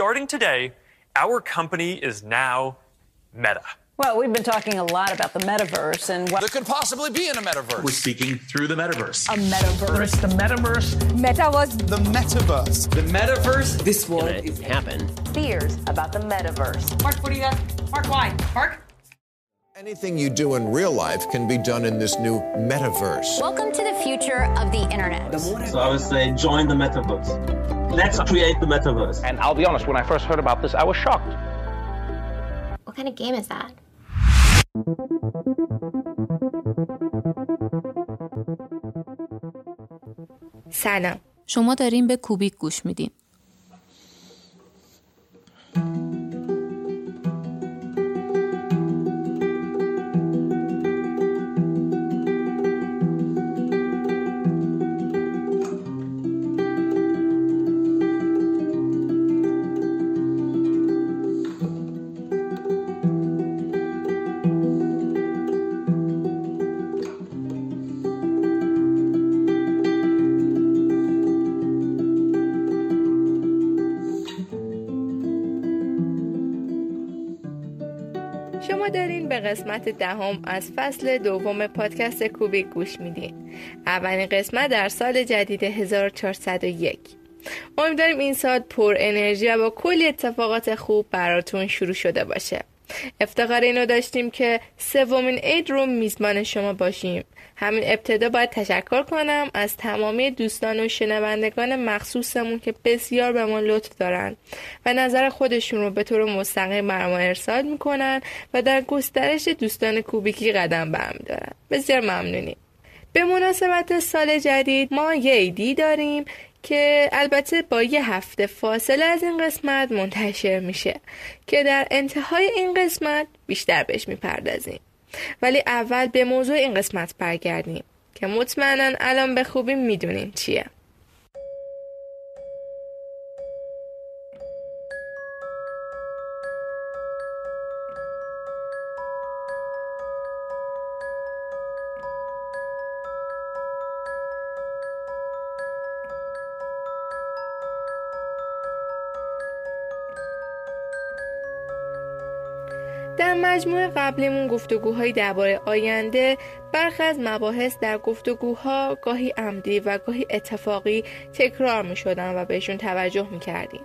starting today, our company is now Meta. Well, we've been talking a lot about the metaverse and what there could possibly be in a metaverse. We're speaking through the metaverse. A metaverse. The metaverse. Metaverse. The metaverse. The metaverse. This will happen. Fears about the metaverse. Mark, what do you got? Mark, why? Mark? Anything you do in real life can be done in this new metaverse. Welcome to the future of the internet. So I would say join the metaverse. Let's create the metaverse. And I'll be honest, when I first heard about this, I was shocked. What kind of game is that? سلام شما دارین به کوبیک گوش میدین قسمت دهم از فصل دوم پادکست کوبیک گوش میدین. اولین قسمت در سال جدید 1401 امیدواریم این سال پر انرژی و با کلی اتفاقات خوب براتون شروع شده باشه. افتخار اینو داشتیم که سومین عید رو میزبان شما باشیم. همین ابتدا باید تشکر کنم از تمامی دوستان و شنوندگان مخصوصمون که بسیار به ما لطف دارن و نظر خودشون رو به طور مستقیم بر ما ارسال می‌کنن و در گسترش دوستان کوبیکی قدم برم دارن. بسیار ممنونیم. به مناسبت سال جدید ما یه ایدی داریم که البته با یه هفته فاصله از این قسمت منتشر میشه که در انتهای این قسمت بیشتر بهش می‌پردازیم. ولی اول به موضوع این قسمت برگردیم که مطمئنا الان به خوبی می‌دونین چیه. در مجموعه قبلیمون گفتگوهایی درباره آینده برخی از مباحث در گفتگوها گاهی عمدی و گاهی اتفاقی تکرار می شدن و بهشون توجه می کردیم.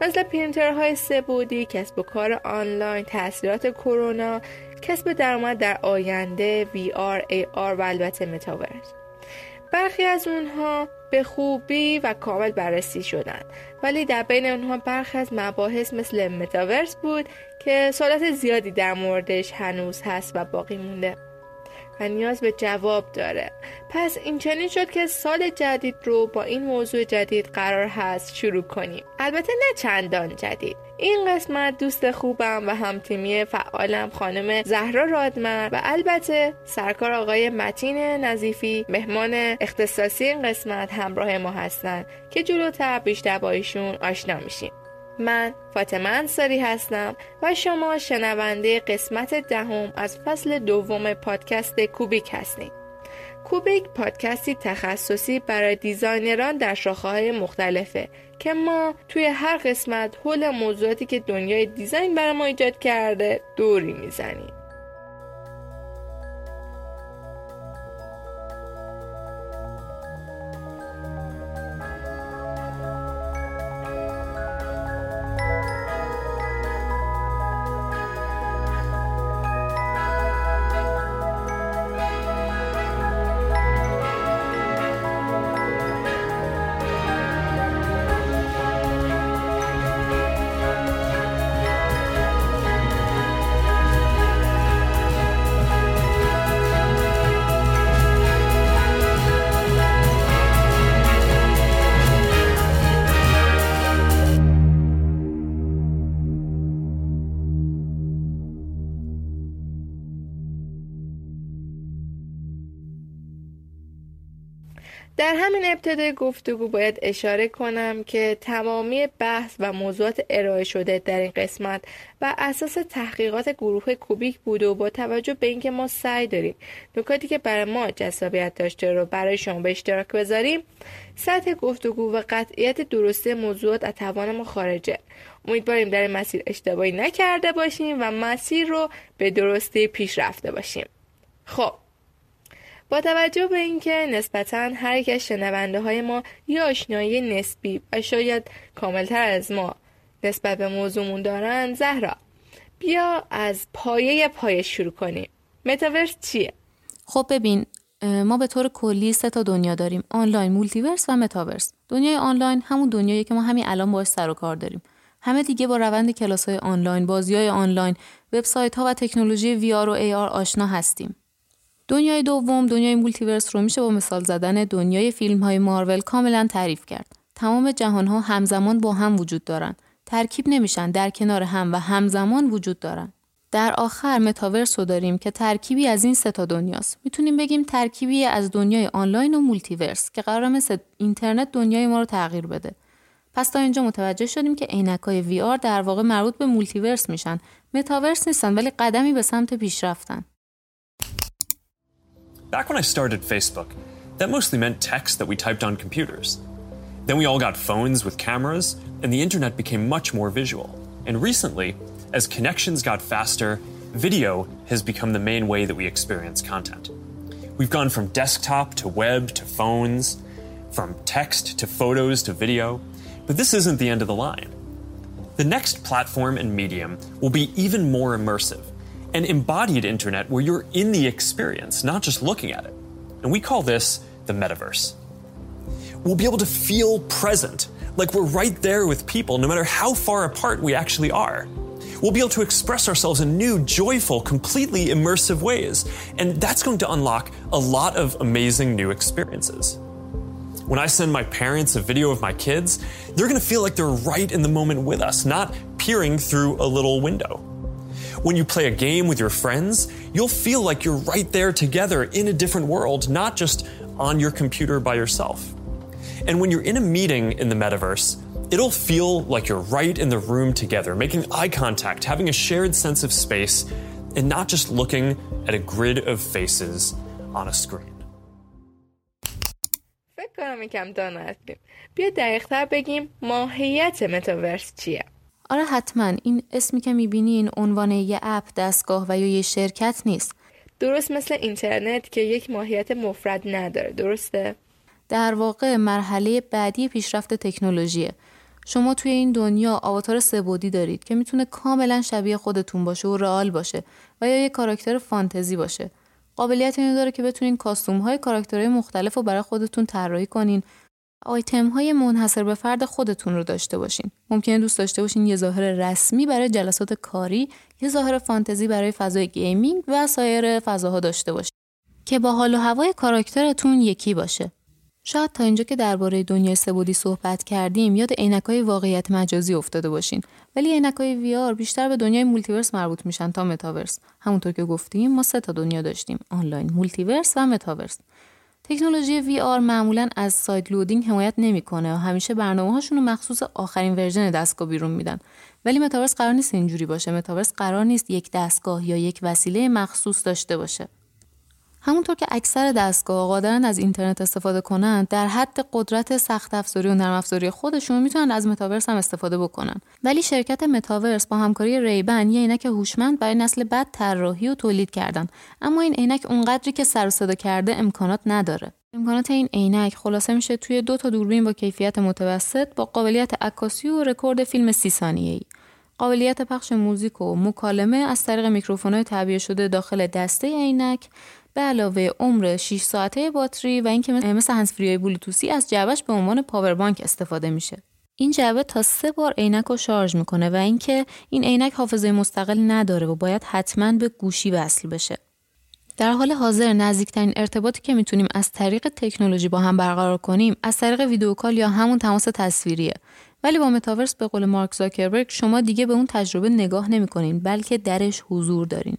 مثل پرینترهای سبودی، کسب و کار آنلاین، تاثیرات کرونا، کسب درآمد در آینده، VR, AR و البته متاورس. برخی از اونها به خوبی و کامل بررسی شدند. ولی در بین اونها برخی از مباحث مثل متاورس بود که سوالات زیادی در موردش هنوز هست و باقی مونده. نیاز به جواب داره. پس این چنین شد که سال جدید رو با این موضوع جدید قرار هست شروع کنیم. البته نه چندان جدید. این قسمت دوست خوبم و همتیمی فعالم خانم زهرا رادمر و البته سرکار آقای متین نظیفی مهمان اختصاصی این قسمت همراه ما هستند که جلوتر بیشتر با ایشون آشنا میشیم. من فاطمه انصاری هستم و شما شنونده قسمت دهم از فصل دوم پادکست کوبیک هستید. کوبیک پادکستی تخصصی برای دیزاینران در شاخه‌های مختلفه که ما توی هر قسمت حول موضوعاتی که دنیای دیزاین برای ما ایجاد کرده دوری می‌زنیم. همین ابتدای گفتگو باید اشاره کنم که تمامی بحث و موضوعات ارائه شده در این قسمت و اساس تحقیقات گروه کوبیک بوده و با توجه به اینکه ما سعی داریم نکاتی که برای ما جذابیت داشته رو برای شما به اشتراک بذاریم سطح گفتگو و قطعیت درسته موضوعات از توان ما خارجه. امیدواریم در این مسیر اشتباهی نکرده باشیم و مسیر رو به درستی پیش رفته باشیم. خب با توجه به اینکه نسبتا هر یک از شنونده های ما یا آشنایی نسبی و شاید کاملتر از ما نسبت به موضوعمون دارن زهرا بیا از پایه پایه شروع کنیم. متاورس چیه؟ خب ببین ما به طور کلی سه تا دنیا داریم آنلاین multiverse و متاورس. دنیای آنلاین همون دنیایی که ما همین الان باش سر و کار داریم. همه دیگه با روند کلاس های آنلاین بازی های آنلاین وبسایت ها و تکنولوژی VR و AR آشنا هستیم. دنیای دوم دنیای multiverse رو میشه با مثال زدن دنیای فیلم های مارول کاملا تعریف کرد. تمام جهان ها همزمان با هم وجود دارن. ترکیب نمیشن در کنار هم و همزمان وجود دارن. در آخر متاورس رو داریم که ترکیبی از این سه تا دنیاست. می‌تونیم بگیم ترکیبی از دنیای آنلاین و multiverse که قراره مثل اینترنت دنیای ما رو تغییر بده. پس تا اینجا متوجه شدیم که عینکای VR در واقع مربوط به مولتیورس میشن. متاورس نیستن ولی قدمی به سمت پیشرفتن. Back when I started Facebook, that mostly meant text that we typed on computers. Then we all got phones with cameras, and the internet became much more visual. And recently, as connections got faster, video has become the main way that we experience content. We've gone from desktop to web to phones, from text to photos to video, but this isn't the end of the line. The next platform and medium will be even more immersive an embodied internet where you're in the experience, not just looking at it. And we call this the metaverse. We'll be able to feel present, like we're right there with people, no matter how far apart we actually are. We'll be able to express ourselves in new, joyful, completely immersive ways. And that's going to unlock a lot of amazing new experiences. When I send my parents a video of my kids, they're going to feel like they're right in the moment with us, not peering through a little window. When you play a game with your friends, you'll feel like you're right there together in a different world, not just on your computer by yourself. And when you're in a meeting in the metaverse, it'll feel like you're right in the room together, making eye contact, having a shared sense of space, and not just looking at a grid of faces on a screen. فکر کنم یکم دانه بیا دقیقتر بگیم ماهیت متاورس چیه آره حتما. این اسمی که می‌بینین عنوان یه اپ دستگاه و یا یه شرکت نیست. درست مثل اینترنت که یک ماهیت مفرد نداره. درسته؟ در واقع مرحله بعدی پیشرفت تکنولوژیه. شما توی این دنیا آواتار سبودی دارید که می‌تونه کاملا شبیه خودتون باشه و رئال باشه و یا یه کاراکتر فانتزی باشه. قابلیت اینو داره که بتونین costume های کاراکترهای مختلف رو برای خودتون طراحی کنین آیتم های منحصر به فرد خودتون رو داشته باشین. ممکنه دوست داشته باشین یه ظاهر رسمی برای جلسات کاری، یه ظاهر فانتزی برای فضای gaming و سایر فضاها داشته باشین. که با حال و هوای کاراکترتون یکی باشه. شاید تا اینجا که درباره دنیای سه بعدی صحبت کردیم یاد عینکای واقعیت مجازی افتاده باشین. ولی عینکای VR بیشتر به دنیای multiverse مربوط میشن تا متاورس. همونطور که گفتیم ما سه تا دنیا داشتیم. آنلاین multiverse و متاورس. تکنولوژی VR معمولا از sideloading حمایت نمی‌کنه و همیشه برنامه هاشون رو مخصوص آخرین ورژن دستگاه بیرون میدن. ولی متاورس قرار نیست اینجوری باشه. متاورس قرار نیست یک دستگاه یا یک وسیله مخصوص داشته باشه. همونطور که اکثر دستگاها قادرن از اینترنت استفاده کنند در حد قدرت سخت افزاری و نرم افزاری خودشون می‌تونن از متاورس هم استفاده بکنن. ولی شرکت متاورس با همکاری Ray-Ban یه عینک هوشمند برای نسل بعد طراحی و تولید کردن. اما این عینک اونقدری که سر و صدا کرده امکانات نداره. امکانات این عینک خلاصه میشه توی دو تا دوربین با کیفیت متوسط با قابلیت عکاسی و رکورد فیلم سی ثانیه‌ای. قابلیت پخش موزیک و مکالمه از طریق میکروفون‌های تعبیه شده داخل دسته عینک. به علاوه عمر 6 ساعته باتری و اینکه مثل هنسفری بلوتوسی از جعبش به عنوان پاور بانک استفاده میشه. این جعبه تا سه بار عینک رو شارژ می‌کنه و اینکه این عینک حافظه مستقل نداره و باید حتما به گوشی وصل بشه. در حال حاضر نزدیکترین ارتباطی که می‌تونیم از طریق تکنولوژی با هم برقرار کنیم از طریق ویدیو کال یا همون تماس تصویریه. ولی با متاورس به قول مارک زاکربرگ شما دیگه به اون تجربه نگاه نمی‌کنین بلکه درش حضور دارین.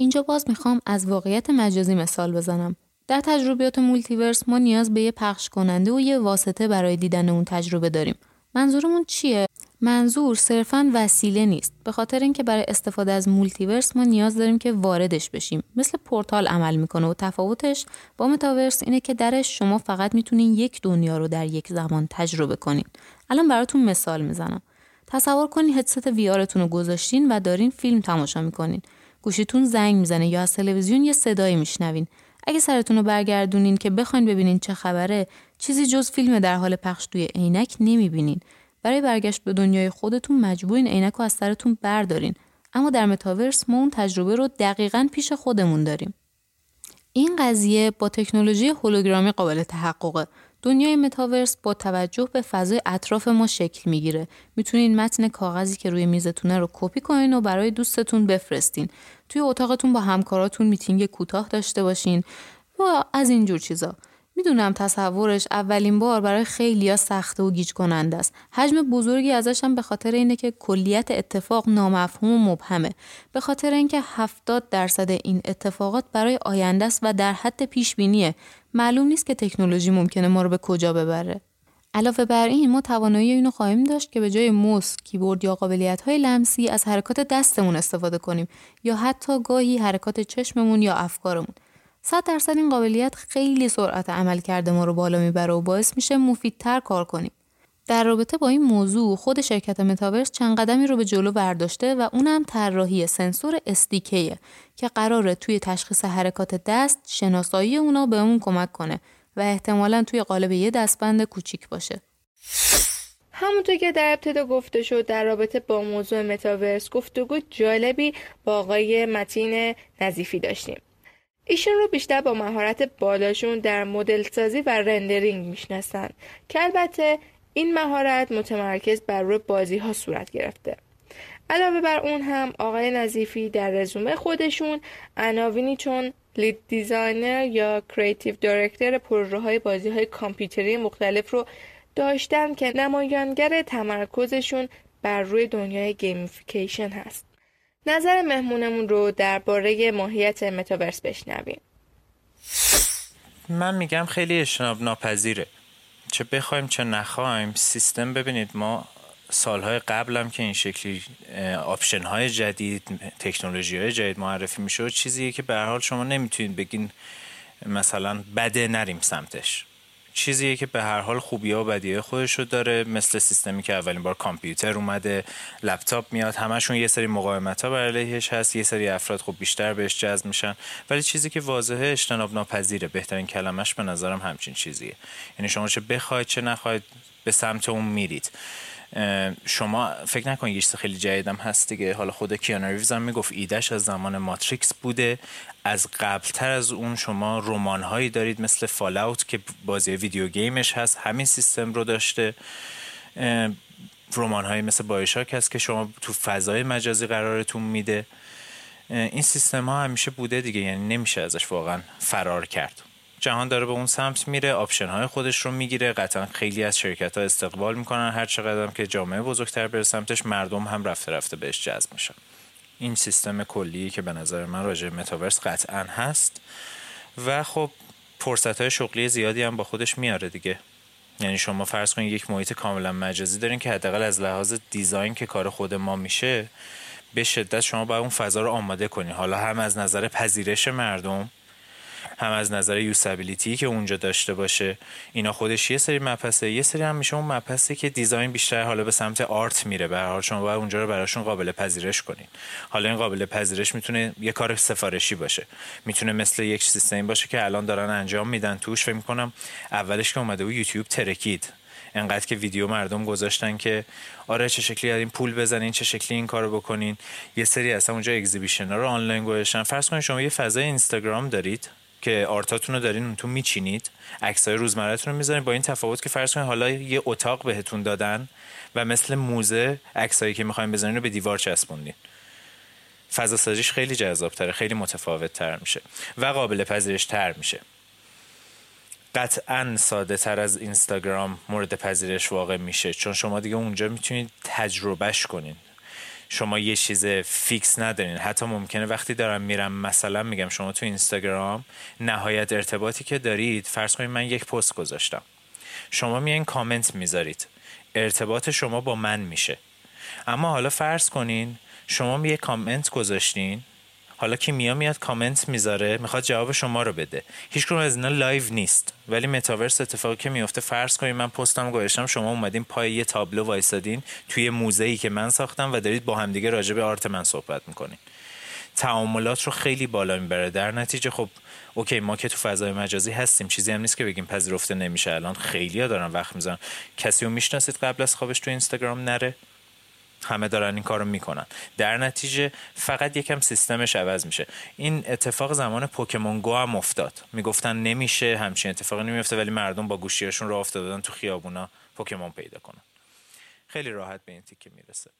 اینجا باز می‌خوام از واقعیت مجازی مثال بزنم. در تجربیات multiverse ما نیاز به یه پخش کننده و یه واسطه برای دیدن اون تجربه داریم. منظورمون چیه؟ منظور صرفا وسیله نیست به خاطر اینکه برای استفاده از multiverse ما نیاز داریم که واردش بشیم مثل پورتال عمل می‌کنه و تفاوتش با متاورس اینه که درش شما فقط می‌تونین یک دنیا رو در یک زمان تجربه کنین الان براتون مثال می‌زنم تصور کنین headset VR تون رو گذاشتین و دارین فیلم تماشا می‌کنین گوشیتون زنگ می‌زنه یا از تلویزیون یه صدایی میشنوین. اگه سرتون رو برگردونین که بخواین ببینین چه خبره چیزی جز فیلم در حال پخش توی عینک نمی‌بینین. برای برگشت به دنیای خودتون مجبورین عینک رو از سرتون بردارین. اما در متاورس ما اون تجربه رو دقیقا پیش خودمون داریم. این قضیه با تکنولوژی هولوگرامی قابل تحققه. دنیای متاورس با توجه به فضای اطراف ما شکل می‌گیره می‌تونین متن کاغذی که روی میزتونه رو کپی کنین و برای دوستتون بفرستین توی اتاقتون با همکاراتون میتینگ کوتاه داشته باشین و از اینجور چیزا می‌دونم تصورش اولین بار برای خیلیا سخته و گیج کننده است. حجم بزرگی ازش هم به خاطر اینه که کلیت اتفاق نامفهوم و مبهمه. به خاطر اینکه 70 درصد این اتفاقات برای آینده است و در حد پیش بینیه. معلوم نیست که تکنولوژی ممکنه ما رو به کجا ببره. علاوه بر این ما توانایی اینو خواهیم داشت که به جای موس، کیبورد یا قابلیت های لمسی از حرکات دستمون استفاده کنیم یا حتی گاهی حرکات چشممون یا افکارمون. 100 درصد این قابلیت خیلی سرعت عمل کرده ما رو بالا می‌بره و باعث میشه مفیدتر کار کنیم. در رابطه با این موضوع خود شرکت متاورس چند قدمی رو به جلو برداشته و اونم طراحی سنسور استیکیه که قراره توی تشخیص حرکات دست شناسایی اونا به اون کمک کنه و احتمالا توی قالب یه دستبند کوچیک باشه. همونطور که در ابتدا گفته شد در رابطه با موضوع متاورس گفتگو جالبی با آقای متین نظیفی داشتیم. ایشون رو بیشتر با مهارت بالاشون در مدل سازی و رندرینگ می‌شناسن که البته این مهارت متمرکز بر روی بازی ها صورت گرفته. علاوه بر اون هم آقای نظیفی در رزومه خودشون عناوینی چون lead designer یا creative director پروژه های کامپیوتری مختلف رو داشتن که نمایانگر تمرکزشون بر روی دنیای gamification هست. نظر مهمونمون رو درباره ماهیت متاورس بشنویم من میگم خیلی اجتناب ناپذیره چه بخوایم چه نخوایم سیستم ببینید ما سالهای قبلم که این شکلی option های جدید تکنولوژی های جدید معرفی میشه چیزیه که به حال شما نمی‌تونید بگین مثلا بده نریم سمتش. چیزیه که به هر حال خوبی و بدیه خودش رو داره. مثل سیستمی که اولین بار کامپیوتر اومده لپتاپ میاد همشون یه سری مقاومت ها بر علیهش هست یه سری افراد خب بیشتر بهش جذب میشن. ولی چیزی که واضحه اجتناب ناپذیره. بهترین کلمش به نظرم همچین چیزیه. یعنی شما چه بخواید چه نخواید به سمت اون میرید. شما فکر نکنید یه چیز خیلی جدیدم هست دیگه. حالا خود کیانو ریوز هم می‌گفت ایدهش از زمان ماتریکس بوده. از قبلتر از اون شما رمان هایی دارید مثل Fallout که بازی video game ش هست همین سیستم رو داشته. رمان هایی مثل BioShock هست که شما تو فضای مجازی قرارتون میده. این سیستم ها همیشه بوده دیگه یعنی نمیشه ازش واقعا فرار کرد. جهان داره به اون سمت میره option های خودش رو می‌گیره. قطعا خیلی از شرکت ها استقبال می‌کنن هر چقدر که جامعه بزرگتر بره سمتش مردم هم رفته رفته بهش جذب میشن. این سیستم کلی که به نظر من راجع متاورس قطعا هست. و خب فرصت های شغلی زیادی هم با خودش میاره دیگه. یعنی شما فرض کنید یک محیط کاملا مجازی دارین که حداقل از لحاظ design که کار خود ما میشه به شدت شما باید اون فضا رو آماده کنی. حالا هم از نظر پذیرش مردم هم از نظر یوسابیلیتی که اونجا داشته باشه. اینا خودش یه سری مپسه یه سری هم میشه اون مپسه که دیزاین بیشتر حالا به سمت آرت میره. به حال شما باید اونجا رو براشون قابل پذیرش کنین. حالا این قابل پذیرش می‌تونه یه کار سفارشی باشه. می‌تونه مثل یک سیستم باشه که الان دارن انجام میدن. توش فکر می‌کنم اولش که اومده و یوتیوب ترکید. انقدر که ویدیو مردم گذاشتن که آره چه شکلی این پول بزنین چه شکلی این کارو بکنین. یه سری اصلا اونجا اگزیبیشن ها رو آنلاین گذاشتن. فرض کنید شما یه فضای اینستاگرام دارید. که آرتاتون رو دارین تو میچینید عکسای روزمرهتون رو می‌ذارین با این تفاوت که فرض کنید حالا یه اتاق بهتون دادن و مثل موزه عکسایی که می‌خواین بزنین رو به دیوار چسبوندین. فضا سازیش خیلی جذابتره خیلی متفاوت تر میشه و قابل پذیرش تر میشه. قطعا ساده تر از اینستاگرام مورد پذیرش واقع میشه چون شما دیگه اونجا می‌تونید تجربهش کنین. شما یه چیز fix ندارین. حتی ممکنه وقتی دارم میرم مثلا میگم شما تو اینستاگرام نهایت ارتباطی که دارید فرض کنید من یک پست گذاشتم. شما میاین کامنت می‌ذارید. ارتباط شما با من میشه. اما حالا فرض کنین شما یه کامنت گذاشتین حالا که میا میاد کامنت می‌ذاره می‌خواد جواب شما رو بده. هیچ از اینا live نیست. ولی متاورس اتفاقی که میفته فرض کنید من پستم گذاشتم شما اومدین پای یه تابلو وایسادین توی موزه ای که من ساختم و دارید با همدیگه راجع به آرت من صحبت می‌کنین. تعاملات رو خیلی بالا می‌بره. در نتیجه خب اوکی ما که تو فضای مجازی هستیم چیزی هم نیست که بگیم پذیرفته نمیشه. الان خیلی ها دارن وقت می‌ذارن. کسی رو می‌شناسید قبل از خوابش تو اینستاگرام نره؟ همه دارن این کارو می‌کنن. در نتیجه فقط یکم سیستمش عوض میشه. این اتفاق زمان پوکمون گو هم افتاد. می‌گفتن نمیشه همچین اتفاقی نمیفته ولی مردم با گوشیاشون رو افتادن تو خیابونا پوکمون پیدا کنن. خیلی راحت به این تیکه می‌رسه.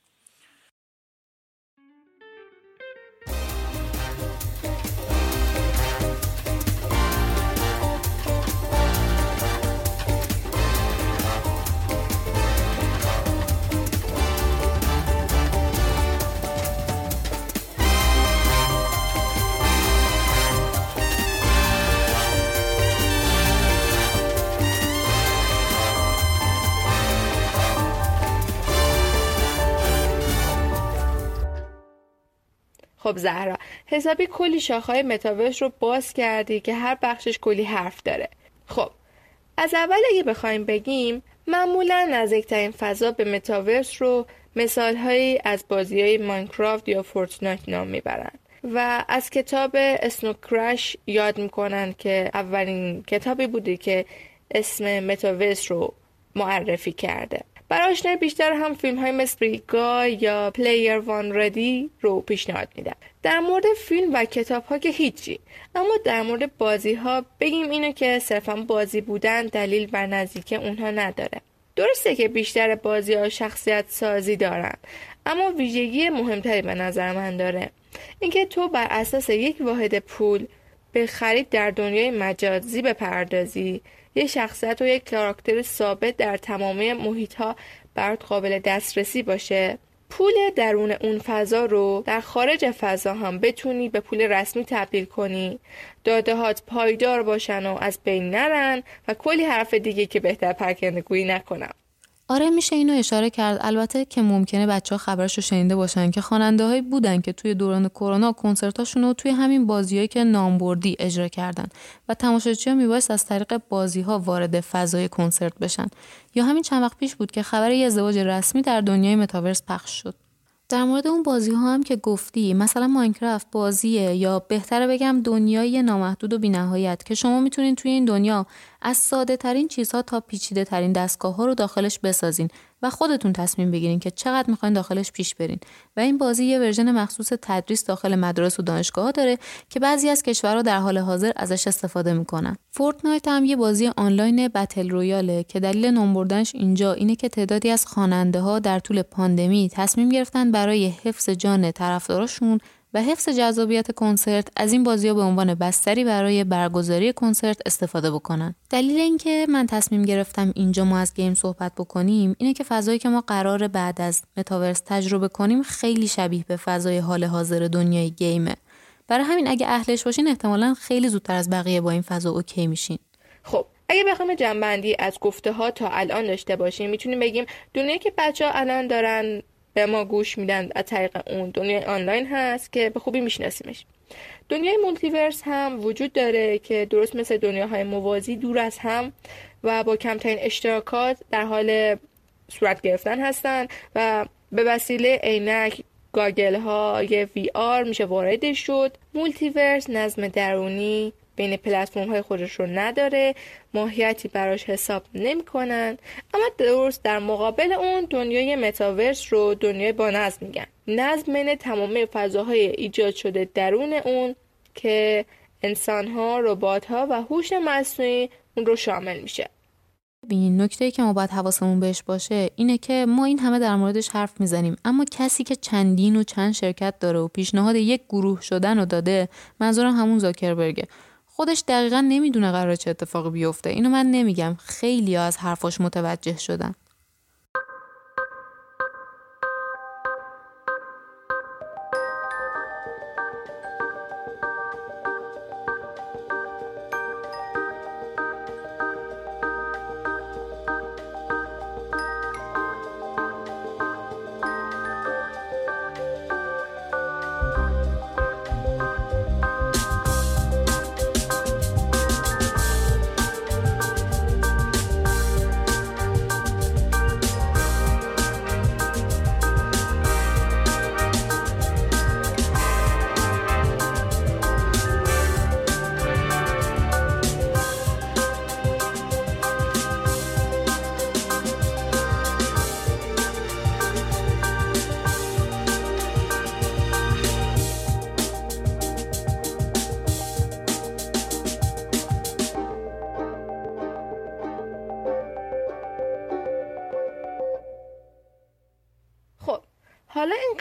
خب زهرا حسابی کلی شاخهای متاورس رو باز کردی که هر بخشش کلی حرف داره. خب از اول اگه بخوایم بگیم معمولا نزدیکترین فضا به متاورس رو مثالهایی از بازی های Minecraft یا Fortnite نام می‌برند و از کتاب Snow Crash یاد می‌کنن که اولین کتابی بوده که اسم متاورس رو معرفی کرده. برای آشنایی بیشتر هم فیلم های مثل یا پلیر وان ردی رو پیشنهاد میدم. در مورد فیلم و کتاب ها که هیچی. اما در مورد بازی ها بگیم اینو که صرفا بازی بودن دلیل بر نزدیک اونها نداره. درسته که بیشتر بازی ها شخصیت سازی دارن اما ویژگی مهمتری به نظر من داره. اینکه تو بر اساس یک واحد پول به خرید در دنیای مجازی بپردازی یه شخصیت و یک کاراکتر ثابت در تمامی محیط ها برات قابل دسترسی باشه. پول درون اون فضا رو در خارج فضا هم بتونی به پول رسمی تبدیل کنی. دادهات پایدار باشن و از بین نرن و کلی حرف دیگه که بهتر پرکنده گویی نکنم. آره میشه اینو اشاره کرد. البته که ممکنه بچه ها خبرش رو شنیده باشن که خواننده هایی بودن که توی دوران کرونا کنسرتاشون رو توی همین بازیهایی که نامبردی اجرا کردن و تماشاچی ها میبایست از طریق بازی ها وارد فضای کنسرت بشن. یا همین چند وقت پیش بود که خبر یه ازدواج رسمی در دنیای متاورس پخش شد. در مورد اون بازی ها هم که گفتی مثلا Minecraft بازیه یا بهتره بگم دنیای نامحدود و بینهایت که شما می‌تونین توی این دنیا از ساده ترین چیزها تا پیچیده ترین دستگاه ها رو داخلش بسازین. و خودتون تصمیم بگیرین که چقدر می‌خواین داخلش پیش برین. و این بازی یه version مخصوص تدریس داخل مدارس و دانشگاه داره که بعضی از کشورها در حال حاضر ازش استفاده می‌کنن. Fortnite هم یه بازی آنلاین battle royale ه که دلیل نام بردنش اینجا اینه که تعدادی از خواننده ها در طول پاندمی تصمیم گرفتن برای حفظ جان طرفداراشون و حفظ جذابیت کنسرت از این بازی ها به عنوان بستری برای برگزاری کنسرت استفاده بکنن. دلیل اینکه من تصمیم گرفتم اینجا ما از game صحبت بکنیم اینه که فضایی که ما قراره بعد از متاورس تجربه کنیم خیلی شبیه به فضای حال حاضر دنیای game ه. برای همین اگه اهلش باشین احتمالا خیلی زودتر از بقیه با این فضا okay میشین. خب اگه بخوام جمع‌بندی از گفته ها تا الان داشته باشیم می‌تونیم بگیم دنیایی که بچه ها الان دارن به ما گوش میدن از طریق اون دنیای آنلاین هست که به خوبی میشناسیمش. دنیای multiverse هم وجود داره که درست مثل دنیاهای موازی دور از هم و با کمترین اشتراکات در حال صورت گرفتن هستن و به وسیله عینک goggle های VR میشه وارد شد. multiverse نظم درونی بین پلتفرم های خودش رو نداره ماهیتی براش حساب نمی‌کنن اما درست در مقابل اون دنیای متاورس رو دنیای با نظم میگن. نظم بین تمام فضاهای ایجاد شده درون اون که انسان ها ربات ها و هوش مصنوعی اون رو شامل میشه. این نکته که ما باید حواسمون بهش باشه اینه که ما این همه در موردش حرف می‌زنیم اما کسی که چندین و چند شرکت داره و پیشنهاد یک گروه شدن رو داده منظورم همون زاکربرگه. خودش دقیقا نمی‌دونه قرار چه اتفاقی بیفته. اینو من نمیگم. خیلی از حرفاش متوجه شدن.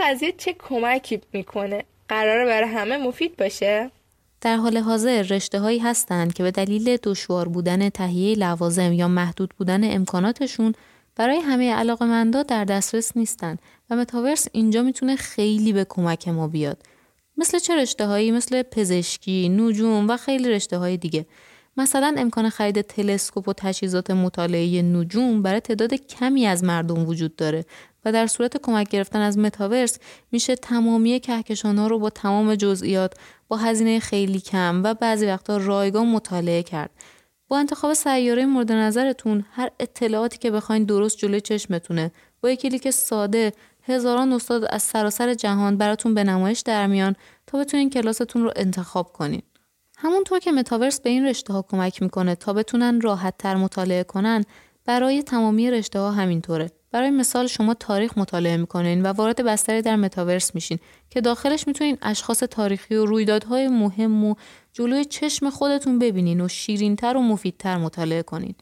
قضیه چه کمکی می‌کنه قراره برای همه مفید باشه در حال حاضر رشته هایی هستند که به دلیل دشوار بودن تهیه لوازم یا محدود بودن امکاناتشون برای همه علاقمندا در دسترس نیستن و متاورس اینجا می‌تونه خیلی به کمک ما بیاد. مثل چه رشته هایی مثل پزشکی، نجوم و خیلی رشته های دیگه. مثلا امکان خرید تلسکوپ و تجهیزات مطالعه نجوم برای تعداد کمی از مردم وجود داره و در صورت کمک گرفتن از متاورس میشه تمامی کهکشان ها رو با تمام جزئیات با هزینه خیلی کم و بعضی وقتا رایگان مطالعه کرد. با انتخاب سیاره مورد نظرتون هر اطلاعاتی که بخواین درست جلوی چشمتونه با یک کلیک ساده هزاران استاد از سراسر جهان براتون به نمایش در میان تا بتونین کلاستون رو انتخاب کنین. همونطور که متاورس به این رشته ها کمک می‌کنه تا بتونن راحت تر مطالعه کنن برای تمامی رشته ها همینطوره. برای مثال شما تاریخ مطالعه می‌کنین و وارد بستری در متاورس میشین که داخلش می‌تونین اشخاص تاریخی و رویدادهای مهم و جلوی چشم خودتون ببینین و شیرینتر و مفیدتر مطالعه کنین.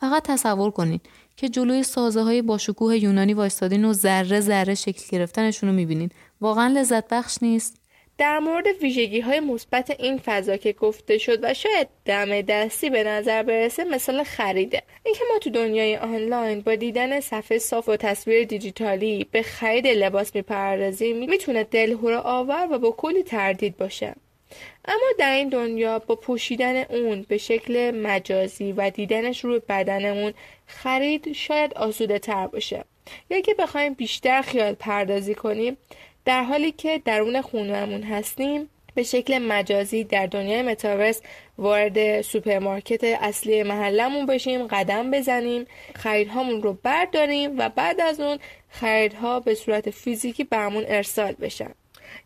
فقط تصور کنین که جلوی سازه های باشکوه یونانی وایستادین و ذره ذره شکل گرفتنشون رو می‌بینین. واقعا لذت بخش نیست؟ در مورد ویژگی های مثبت این فضا که گفته شد و شاید دم دستی به نظر برسه مثال خریده. اینکه ما تو دنیای آنلاین با دیدن صفحه صاف و تصویر دیجیتالی به خرید لباس می‌پردازیم می‌تونه دلهور آور و با کلی تردید باشه. اما در این دنیا با پوشیدن اون به شکل مجازی و دیدنش روی بدنمون خرید شاید آسوده تر باشه. یا که بخوایم بیشتر خیال پردازی کنیم در حالی که درون خونهمون هستیم به شکل مجازی در دنیای متاورس وارد سوپرمارکت اصلی محلمون بشیم قدم بزنیم خریدهامون رو برداریم و بعد از اون خریدها به صورت فیزیکی برامون ارسال بشن.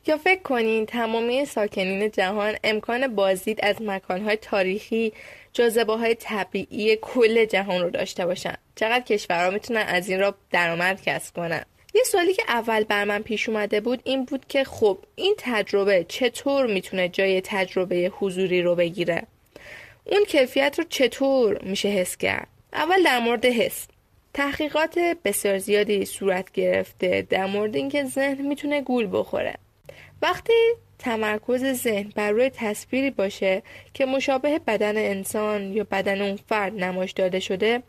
یا فکر کنین تمامی ساکنین جهان امکان بازدید از مکانهای تاریخی جاذبه های طبیعی کل جهان رو داشته باشن. چقدر کشورها می‌تونن از این را درآمد کسب کنن؟ یه سوالی که اول بر من پیش اومده بود این بود که خب این تجربه چطور می‌تونه جای تجربه حضوری رو بگیره؟ اون کیفیت رو چطور میشه حس کرد؟ اول در مورد حس. تحقیقات بسیار زیادی صورت گرفته در مورد اینکه ذهن می‌تونه گول بخوره. وقتی تمرکز ذهن بر روی تصویری باشه که مشابه بدن انسان یا بدن اون فرد نمایش داده شده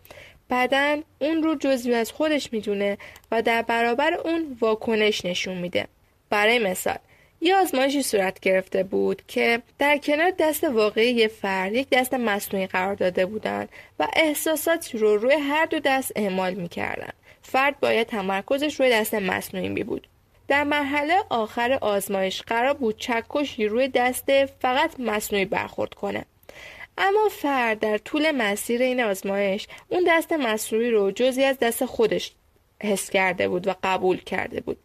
بدن اون رو جزوی از خودش می‌دونه و در برابر اون واکنش نشون میده. برای مثال یه آزمایشی صورت گرفته بود که در کنار دست واقعی یه فرد یک دست مصنوعی قرار داده بودن و احساساتی رو روی هر دو دست اعمال می‌کردن. فرد باید تمرکزش روی دست مصنوعی می بود. در مرحله آخر آزمایش قرار بود چکشی روی دست فقط مصنوعی برخورد کنه. اما فرد در طول مسیر این آزمایش اون دست مصنوعی رو جزی از دست خودش حس کرده بود و قبول کرده بود.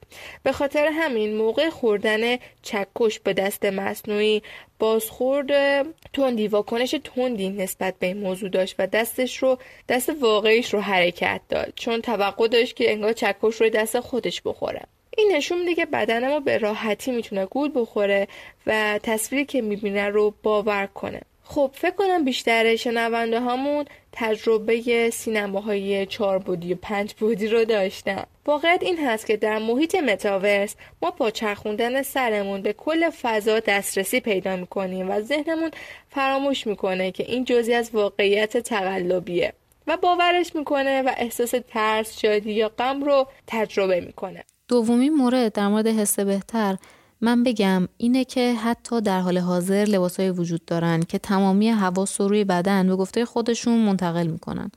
به خاطر همین موقع خوردن چکش به دست مصنوعی بازخورد تندی واکنش تندی نسبت به این موضوع داشت و دستش رو دست واقعیش رو حرکت داد. چون توقع داشت که انگار چکش روی دست خودش بخوره. این نشون میده که بدن ما به راحتی می‌تونه گول بخوره و تصویری که می‌بینه رو باور کنه. خب فکر کنم بیشتر شنونده هامون تجربه سینماهای چهار بودی و پنج بودی رو داشتن. واقعیت این هست که در محیط متاورس ما با چرخوندن سرمون به کل فضا دسترسی پیدا می‌کنیم و ذهنمون فراموش می‌کنه که این جزی از واقعیت تقلبیه و باورش می‌کنه و احساس ترس شادی یا غم رو تجربه می‌کنه. دومی مورد در مورد حس بهتر من بگم اینه که حتی در حال حاضر لباسایی وجود دارن که تمامی حواس روی بدن به گفته خودشون منتقل می‌کنن.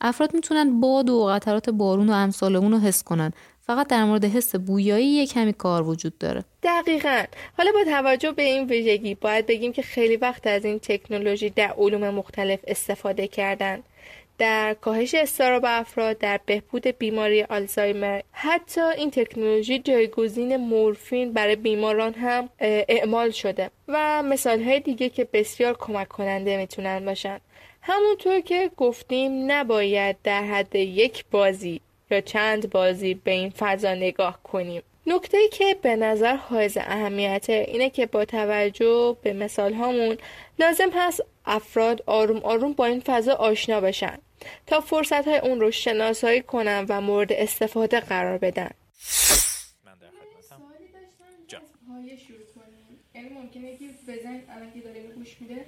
افراد می‌تونن باد و قطرات بارون و امثال اون رو حس کنن. فقط در مورد حس بویایی یه کمی کار وجود داره. دقیقا. حالا با توجه به این ویژگی باید بگیم که خیلی وقت از این تکنولوژی در علوم مختلف استفاده کردن. در کاهش استراب افراد در بهبود بیماری آلزایمر. حتی این تکنولوژی جایگزین مورفین برای بیماران هم اعمال شده و مثال های دیگه که بسیار کمک کننده می‌تونن باشن. همونطور که گفتیم نباید در حد یک بازی یا چند بازی به این فضا نگاه کنیم. نکته ای که به نظر حائز اهمیته اینه که با توجه به مثال هامون لازم هست افراد آروم آروم با این فضا آشنا بشن تا فرصت های اون رو شناسایی کنن و مورد استفاده قرار بدن. من در یعنی ممکنه که بزن الان که داره گوش میده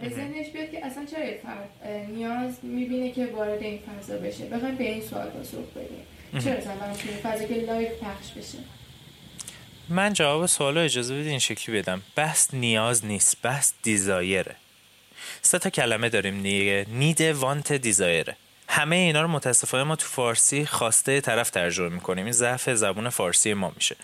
به ذهنش بیاد که اصلا چرا فرد نیاز می‌بینه که وارد این فضا بشه. بخوایم به این سوال پاسخ بدیم. بشه؟ من جواب سوال اجازه بدید این شکلی بدم. بحث نیاز نیست بحث دیزایره. سه تا کلمه داریم دیگه. نید وانت دیزایره همه اینا رو متاسفانه ما تو فارسی خواسته طرف ترجمه می‌کنیم. این ضعف زبون فارسی ما میشه.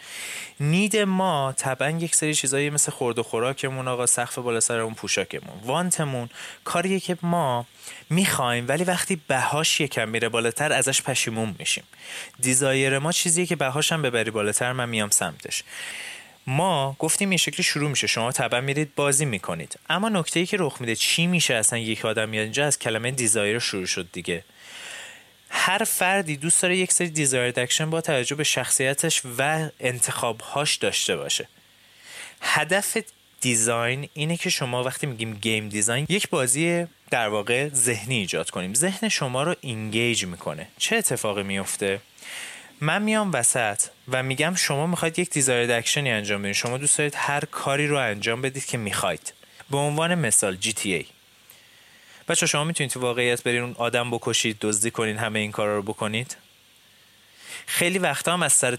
نید ما طبعا یک سری چیزایی مثل خورد و خوراکمون آقا سقف بالا سرمون پوشاکمون وانتمون کاریه که ما می‌خوایم ولی وقتی بهاش یکم میره بالاتر ازش پشیمون میشیم. desire ما چیزیه که بهاش هم ببری بالاتر من میام سمتش. ما گفتیم این شکلی شروع میشه. شما طبعا میرید بازی می‌کنید. اما نکته ای که رخ میده چی میشه اصلا؟ یک آدم میاد اینجا از کلمه desire شروع شد دیگه. هر فردی دوست داره یک سری desire action با توجه به شخصیتش و انتخابهاش داشته باشه. هدف design اینه که شما وقتی میگیم game design یک بازی در واقع ذهنی ایجاد کنیم. ذهن شما رو engage می‌کنه. چه اتفاقی میفته من میام وسط و میگم شما می‌خواید یک desire action ی انجام بدید شما دوست دارید هر کاری رو انجام بدید که می‌خواید. به عنوان مثال ای. بچه شما می‌تونید تو واقعیت برین اون آدم بکشید دزدی کنین همه این کارا رو بکنید؟ خیلی وقتا هم از سر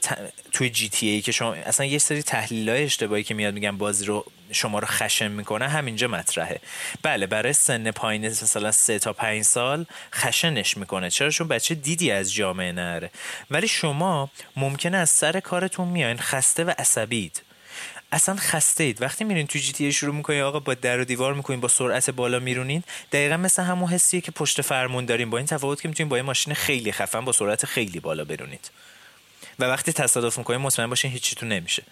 توی GTA که شما اصلا یه سری تحلیل های اشتباهی که میاد میگن بازی رو شما رو خشن می‌کنه همینجا مطرحه. بله برای سن پایین مثلا سه تا پنج سال خشنش می‌کنه. چرا؟ چون بچه دیدی از جامعه نره. ولی شما ممکنه از سر کارتون میاین خسته و عصبید. اصلا خسته اید. وقتی میرین تو جی تی شروع می‌کنین آقا با در و دیوار می‌کنین با سرعت بالا میرونین دقیقا مثل همون حسیه که پشت فرمون داریم. با این تفاوت که می‌تونین با یه ماشین خیلی خفن با سرعت خیلی بالا برونید. و وقتی تصادف می‌کنین مطمئن باشین هیچیتون نمیشه.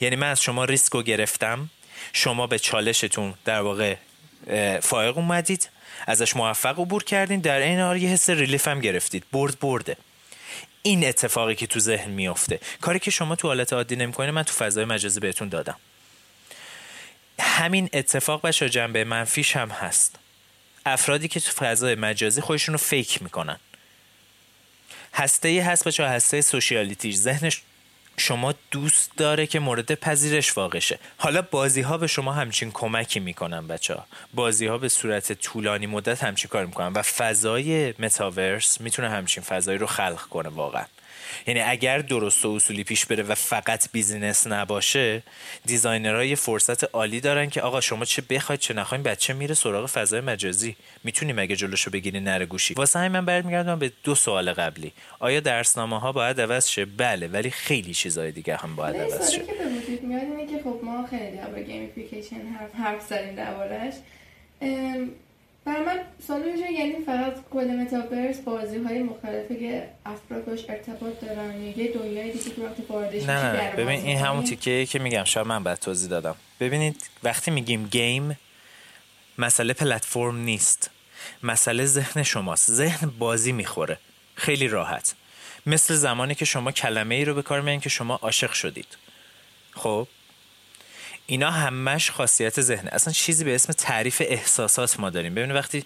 یعنی من از شما ریسک رو گرفتم. شما به چالشتون در واقع فائق اومدید ازش موفق عبور کردین. در این حال یه حس ریلیف هم گرفتید. برد برده. این اتفاقی که تو ذهن میفته کاری که شما تو حالت عادی نمی‌کنید من تو فضای مجازی بهتون دادم. همین اتفاق بچه جنبه منفیش هم هست. افرادی که تو فضای مجازی خودشون رو فیک می‌کنن. هسته ای هست بچه هسته سوشیالیتی ذهنش شما دوست داره که مورد پذیرش واقع شه. حالا بازی ها به شما همچین کمکی می‌کنن بچه ها بازی ها به صورت طولانی مدت همچین کار می‌کنن و فضای متاورس می‌تونه همچین فضایی رو خلق کنه واقعا. یعنی اگر درست و اصولی پیش بره و فقط business نباشه designer ها یه فرصت عالی دارن که آقا شما چه بخواید چه نخواید بچه میره سراغ فضای مجازی. می‌تونی مگه جلوشو بگیری نره گوشی؟ واسه همین من برمیگردم به دو سوال قبلی. آیا درسنامه ها باید عوض شه؟ بله ولی خیلی چیزای دیگه هم باید عوض شه. که به وجود میاد اینه که خب ما خیلی درباره gamification حرف حرف زدیم دربارش برای من سوال میشه یعنی فقط کل متاورس بازی های مختلفی که افراد باش ارتباط دارن یه دنیای دیگه که وقتی واردش نه نه ببین این همون تیکه که میگم شاید من بعد توضیح دادم. ببینید وقتی میگیم game مسئله پلتفرم نیست. مسئله ذهن شماست. ذهن بازی می‌خوره. خیلی راحت. مثل زمانی که شما کلمه ای رو به کار میارین که شما عاشق شدید. خب؟ اینا همش خاصیت ذهنه. اصلا چیزی به اسم تعریف احساسات ما داریم. ببینید وقتی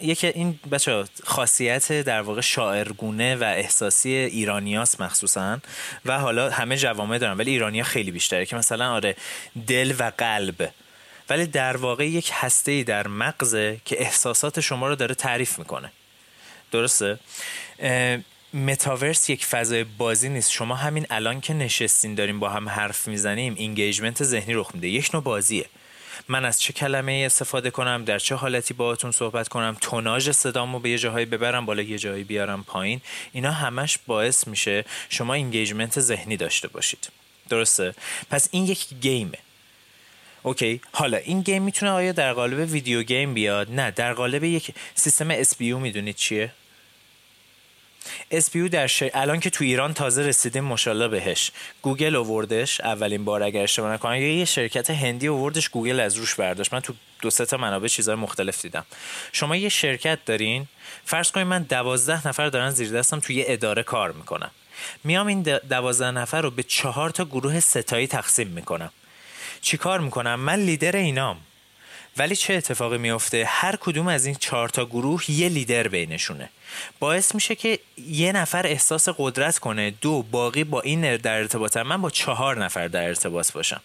یکی این بچه خاصیت در واقع شاعرگونه و احساسی ایرانیاس مخصوصا و حالا همه جوامع دارن ولی ایرانیا خیلی بیشتره که مثلا آره دل و قلب. ولی در واقع یک هسته در مغزه که احساسات شما رو داره تعریف می‌کنه. درسته؟ متاورس یک فضای بازی نیست. شما همین الان که نشستین داریم با هم حرف می‌زنیم engagement ذهنی رخ میده. یک نوع بازیه. من از چه کلمه ای استفاده کنم در چه حالتی باهاتون صحبت کنم توناژ صدامو به یه جاهایی ببرم بالا یه جایی بیارم پایین اینا همش باعث میشه شما engagement ذهنی داشته باشید. درسته؟ پس این یک game ه. okay حالا این game می‌تونه آیا در قالب video game بیاد؟ نه در قالب یک سیستم SBU می‌دونید چیه؟ SBU در ش... الان که تو ایران تازه رسیدیم مشالله بهش. گوگل اووردش اولین بار اگر اشتباه نکنم. یه شرکت هندی اووردش گوگل از روش برداشت. من تو دو سه تا منابع چیزهای مختلف دیدم. شما یه شرکت دارین. فرض کنید من دوازده نفر دارن زیر دستم توی اداره کار می‌کنم. میام این دوازده نفر رو به چهار تا گروه سه‌تایی تقسیم می‌کنم. چی کار می‌کنم؟ من لیدر اینام. ولی چه اتفاقی میفته هر کدوم از این چهار تا گروه یه لیدر بینشونه. باعث میشه که یه نفر احساس قدرت کنه دو باقی با این در ارتباط من با چهار نفر در ارتباط باشم.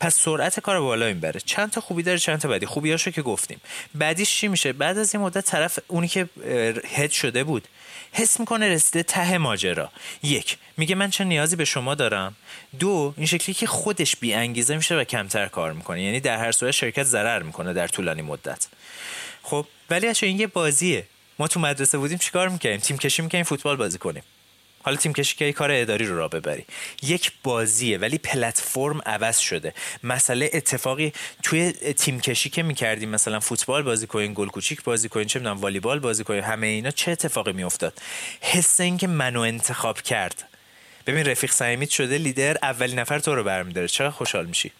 پس سرعت کار بالا می‌بره چند تا خوبی داره چند تا بدی. خوبیاشو که گفتیم. بعدیش چی میشه؟ بعد از این مدت طرف اونی که هد شده بود. حس می‌کنه رسیده ته ماجرا. یک میگه من چه نیازی به شما دارم؟ دو این شکلی که خودش بی انگیزه میشه و کمتر کار می‌کنه. یعنی در هر صورت شرکت ضرر می‌کنه در طولانی مدت. خب ولی این یه بازیه. ما تو مدرسه بودیم چیکار می‌کنیم تیم کشی می‌کنیم فوتبال بازی کنیم. حالا تیم کشی که کار اداری رو را ببری. یک بازیه ولی پلتفرم عوض شده. مسئله اتفاقی توی تیم کشی که می‌کردیم مثلا فوتبال بازی کنین گل کوچیک بازی کنین چه می‌دونم والیبال بازی کنین همه اینا چه اتفاقی میافتاد؟ حس این که منو انتخاب کرد. ببین رفیق صمیمیت شده لیدر اولین نفر تو رو برمیداره. چقدر خوشحال میشی؟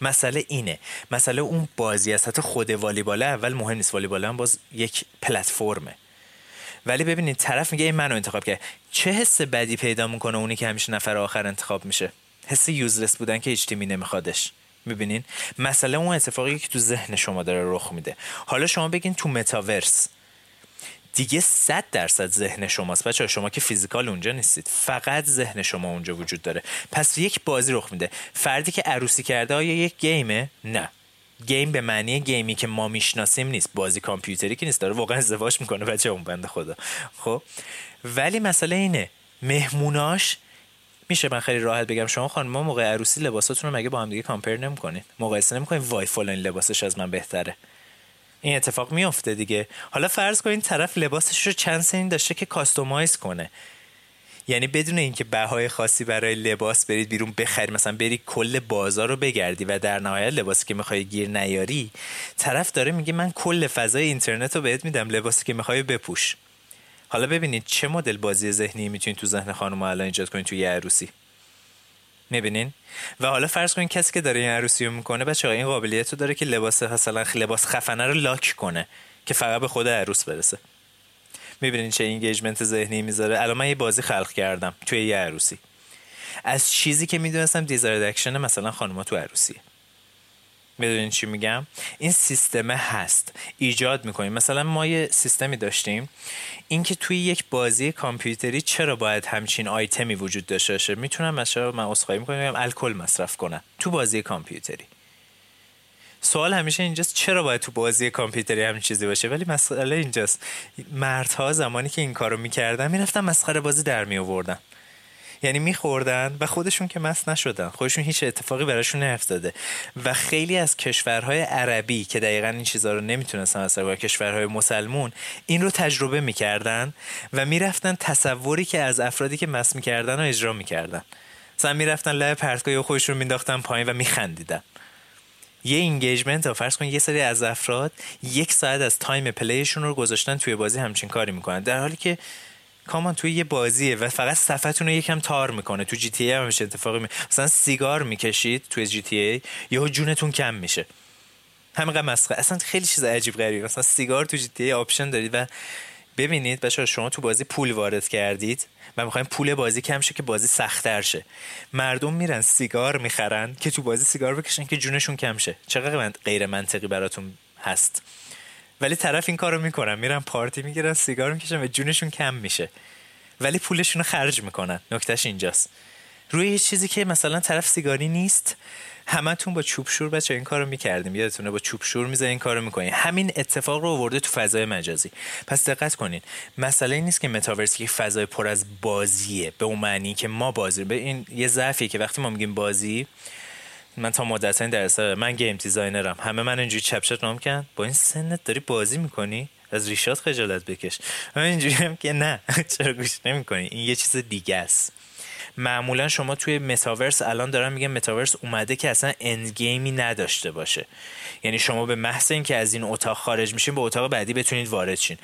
مسئله اینه. مسئله اون بازی است حتی خود والیبال اول مهم نیست. والیبال هم باز یک پلتفرمه. ولی ببینید طرف میگه این منو انتخاب کرد. چه حس بدی پیدا می‌کنه اونی که همیشه نفر آخر انتخاب میشه؟ حس یوزلس بودن که هیچ تیمی نمیخوادش. می‌بینین؟ مسئله اون اتفاقی که تو ذهن شما داره رخ میده. حالا شما بگین تو متاورس دیگه صد درصد ذهن شماست. بچه شما که فیزیکال اونجا نیستید. فقط ذهن شما اونجا وجود داره. پس یک بازی رخ میده. فردی که عروسی کرده آیا یک game ه؟ نه. game به معنی game ی که ما می‌شناسیم نیست. بازی کامپیوتری که نیست. داره واقعا ازدواج می‌کنه بچه اون بنده خدا. خب؟ ولی مسئله اینه. مهموناش میشه من خیلی راحت بگم. شما خانم ما موقع عروسی لباساتون رو مگه با هم دیگه compare نمی‌کنین مقایسه نمی‌کنین وای فلان لباسش از من بهتره. این اتفاق میافته دیگه. حالا فرض کنین طرف لباسش رو چند سنین داشته که customize کنه. یعنی بدون اینکه بهای خاصی برای لباس برید بیرون بخرید مثلا بری کل بازار رو بگردی و در نهایت لباسی که می‌خوای گیر نیاری طرف داره میگه من کل فضای اینترنت رو بهت میدم لباسی که می‌خوای بپوش. حالا ببینید چه مدل بازی ذهنی می‌تونید تو ذهن خانم الان ایجاد کنید توی عروسی. می‌بینین؟ و حالا فرض کنید کسی که داره این عروسی رو می‌کنه بچه این قابلیت رو داره که لباس مثلا لباس خفنه رو لاک کنه که فقط به خود عروس برسه. می‌بینین چه engagement ذهنی می‌ذاره. الان من یه بازی خلق کردم توی یه عروسی. از چیزی که می‌دونستم desire action مثلا خانوما تو عروسیه می‌دونین چی میگم؟ این سیستم هست. ایجاد می‌کنیم. مثلا ما یه سیستمی داشتیم. اینکه توی یک بازی کامپیوتری چرا باید همچین آیتمی وجود داشته باشه؟ می‌تونم مثلا من عذرخواهی می‌کنم. الکل مصرف کنم تو بازی کامپیوتری. سوال همیشه اینجاست چرا باید تو بازی کامپیوتری همین چیزی باشه؟ ولی مسئله اینجاست. مردها زمانی که این کارو می‌کردن می‌رفتن مسخره بازی در می آوردن یعنی میخوردن و خودشون که مست نشدن. خودشون هیچ اتفاقی براشون نیفتاده. و خیلی از کشورهای عربی که دقیقا این چیزها رو نمی‌تونستن و کشورهای مسلمون این رو تجربه می‌کردن و می‌رفتن تصوری که از افرادی که مست می‌کردن رو اجرا می‌کردن. مثلا می‌رفتن لب پرتگاه خودشون مینداختن پایین و میخندیدن. یه engagement فرض کن یه سری از افراد یک ساعت از time play شون رو گذاشتن توی بازی همچین کاری می‌کنن. در حالی که come on توی یه بازیه و فقط صفحه‌تون رو یکم تار می‌کنه. تو GTA هم میشه اتفاقی می... مثلا سیگار می‌کشید توی GTA یهو جونتون کم میشه. همینقدر مسخره. اصلا خیلی چیز عجیب غریبه. مثلا سیگار تو GTA option دارید و ببینید بچه‌ها شما تو بازی پول وارد کردید و می‌خوایم پول بازی کم شه که بازی سختتر شه. مردم میرن سیگار می‌خرن که تو بازی سیگار بکشن که جونشون کم شه. چقدر غیر منطقی براتون هست؟ ولی طرف این کارو می‌کنن میرن پارتی می‌گیرن سیگار می‌کشن و جونشون کم میشه. ولی پولشون رو خرج می‌کنن. نکتهش اینجاست. روی یه چیزی که مثلا طرف سیگاری نیست همتون با چوب شور بچه این کارو می‌کردیم. یادتونه با چوب شور میزه این کارو می‌کنین همین اتفاق رو آورده تو فضای مجازی. پس دقت کنین. مسئله این نیست که متاورس یک فضای پر از بازیه. به اون معنی که ما بازی به این یه ضعفیه که وقتی ما میگیم بازی من تا مدت درس من game designer م. همه من اینجوری چپ چپ نگام کنن با این سنت داری بازی می‌کنی؟ از ریشات خجالت بکش. من اینجوری هم که نه. چرا گوش نمی‌کنی؟ این یه چیز دیگه است. معمولا شما توی متاورس الان دارن میگن متاورس اومده که اصلا end game ی نداشته باشه. یعنی شما به محض اینکه از این اتاق خارج میشین به اتاق بعدی بتونید وارد شین.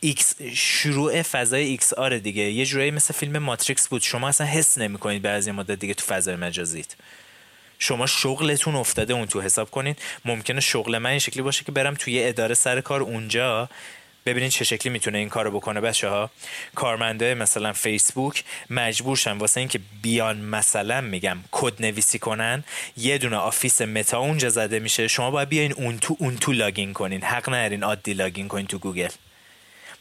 X شروع فضای XR دیگه. یه جورایی مثل فیلم ماتریکس بود. شما اصلا حس نمی‌کنید بعد از مدت دیگه تو فضای مجازیت. شما شغلتون افتاده اون تو. حساب کنید ممکنه شغل من این شکلی باشه که برم توی اداره سر کار اونجا ببینید چه شکلی می‌تونه این کارو بکنه بچه ها کارمنده مثلا فیسبوک مجبورشن واسه اینکه بیان مثلا میگم کد نویسی کنن یه دونه office متا اونجا زده میشه. شما باید بیاین اون تو اون تو login کنین. حق ندارین عادی login کنین تو گوگل.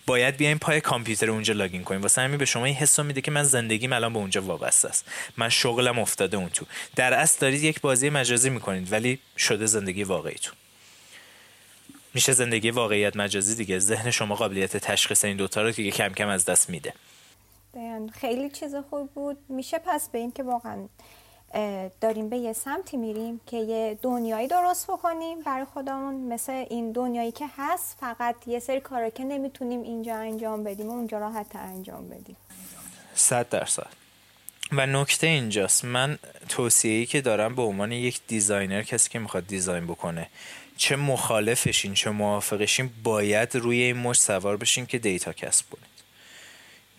باید بیاین پای کامپیوتر اونجا login کنین. واسه همین به شما این حسو میده که من زندگیم الان به اونجا وابسته است. من شغلم افتاده اون تو. در اصل دارید یک بازی مجازی می‌کنید ولی شده زندگی واقعیتون میشه زندگی واقعیت مجازی دیگه. ذهن شما قابلیت تشخیص این دوتا رو که کم کم از دست میده. خیلی چیز خوب بود. میشه پس به این که واقعا داریم به یه سمتی میریم که یه دنیایی درست بکنیم برای خودمون. مثل این دنیایی که هست فقط یه سری کارا که نمی‌تونیم اینجا انجام بدیم و اونجا راحت انجام بدیم. صد درصد. و نکته اینجاست. من توصیه‌ای که دارم به عنوان یک دیزاینر کسی که می‌خواد دیزاین بکنه چه مخالفشین چه موافقشین باید روی این مش سوار بشین که دیتا کسب کنید.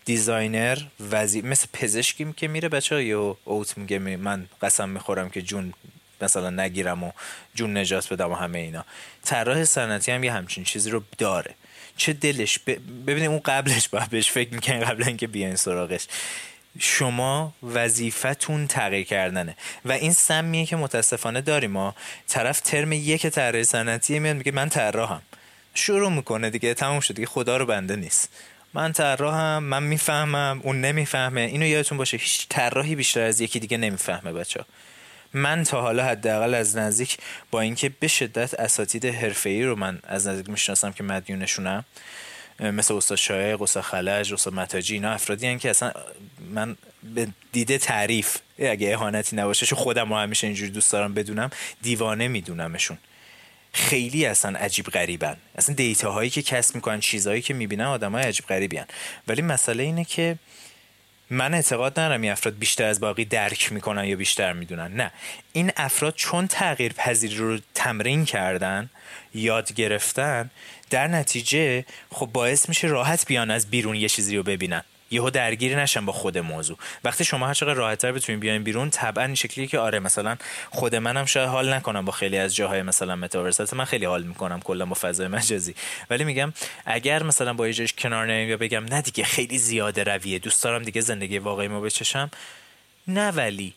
دیزاینر وزی مثل پزشکی که میره بچه یه اوت میگه من قسم می‌خورم که جون مثلا نگیرم و جون نجات بدم و همه اینا. طراح صنعتی هم یه همچین چیزی رو داره. چه دلش ب... ببینید اون قبلش باید بهش فکر می‌کنه قبل اینکه بیاین سراغش. شما وظیفتون تغییر کردنه. و این سمیه که متاسفانه داریم ما طرف ترم یک طراحی صنعتی میاد میگه من طراحم. شروع می‌کنه دیگه تموم شد دیگه خدا رو بنده نیست. من طراحم من می‌فهمم اون نمی‌فهمه. اینو یادتون باشه هیچ طراحی بیشتر از یکی دیگه نمی‌فهمه بچه. من تا حالا حداقل از نزدیک با اینکه به شدت اساتید حرفه‌ای رو من از نزدیک می‌شناسم که مدیونشونم مثل استاد شایق استاد خلج استاد متاجی اینا افرادی هن که اصلا من به دیده تعریف اگه اهانتی نباشه چون خودم رو همیشه اینجوری دوست دارم بدونم دیوانه میدونمشون. خیلی اصلا عجیب غریبن. اصلا دیتا هایی که کسب می‌کنن چیزهایی که می‌بینن آدم های عجیب غریبی هن. ولی مسئله اینه که من اعتقاد ندارم این افراد بیشتر از باقی درک می‌کنن یا بیشتر می‌دونن. نه. این افراد چون تغییر پذیری رو تمرین کردن یاد گرفتن در نتیجه خب باعث میشه راحت بیان از بیرون یه چیزی رو ببینن. یهو درگیری نشن با خود موضوع. وقتی شما هر چقدر راحتتر بتونین بیاین بیرون طبعا این شکلیه که آره مثلا خود منم شاید حال نکنم با خیلی از جاهای مثلا متاورس من خیلی حال می‌کنم کلا با فضای مجازی. ولی میگم اگر مثلا با یه کنار نمیم یا بگم نه دیگه خیلی زیاده رویه دوست دارم دیگه زندگی واقعی ما بچشم. نه ولی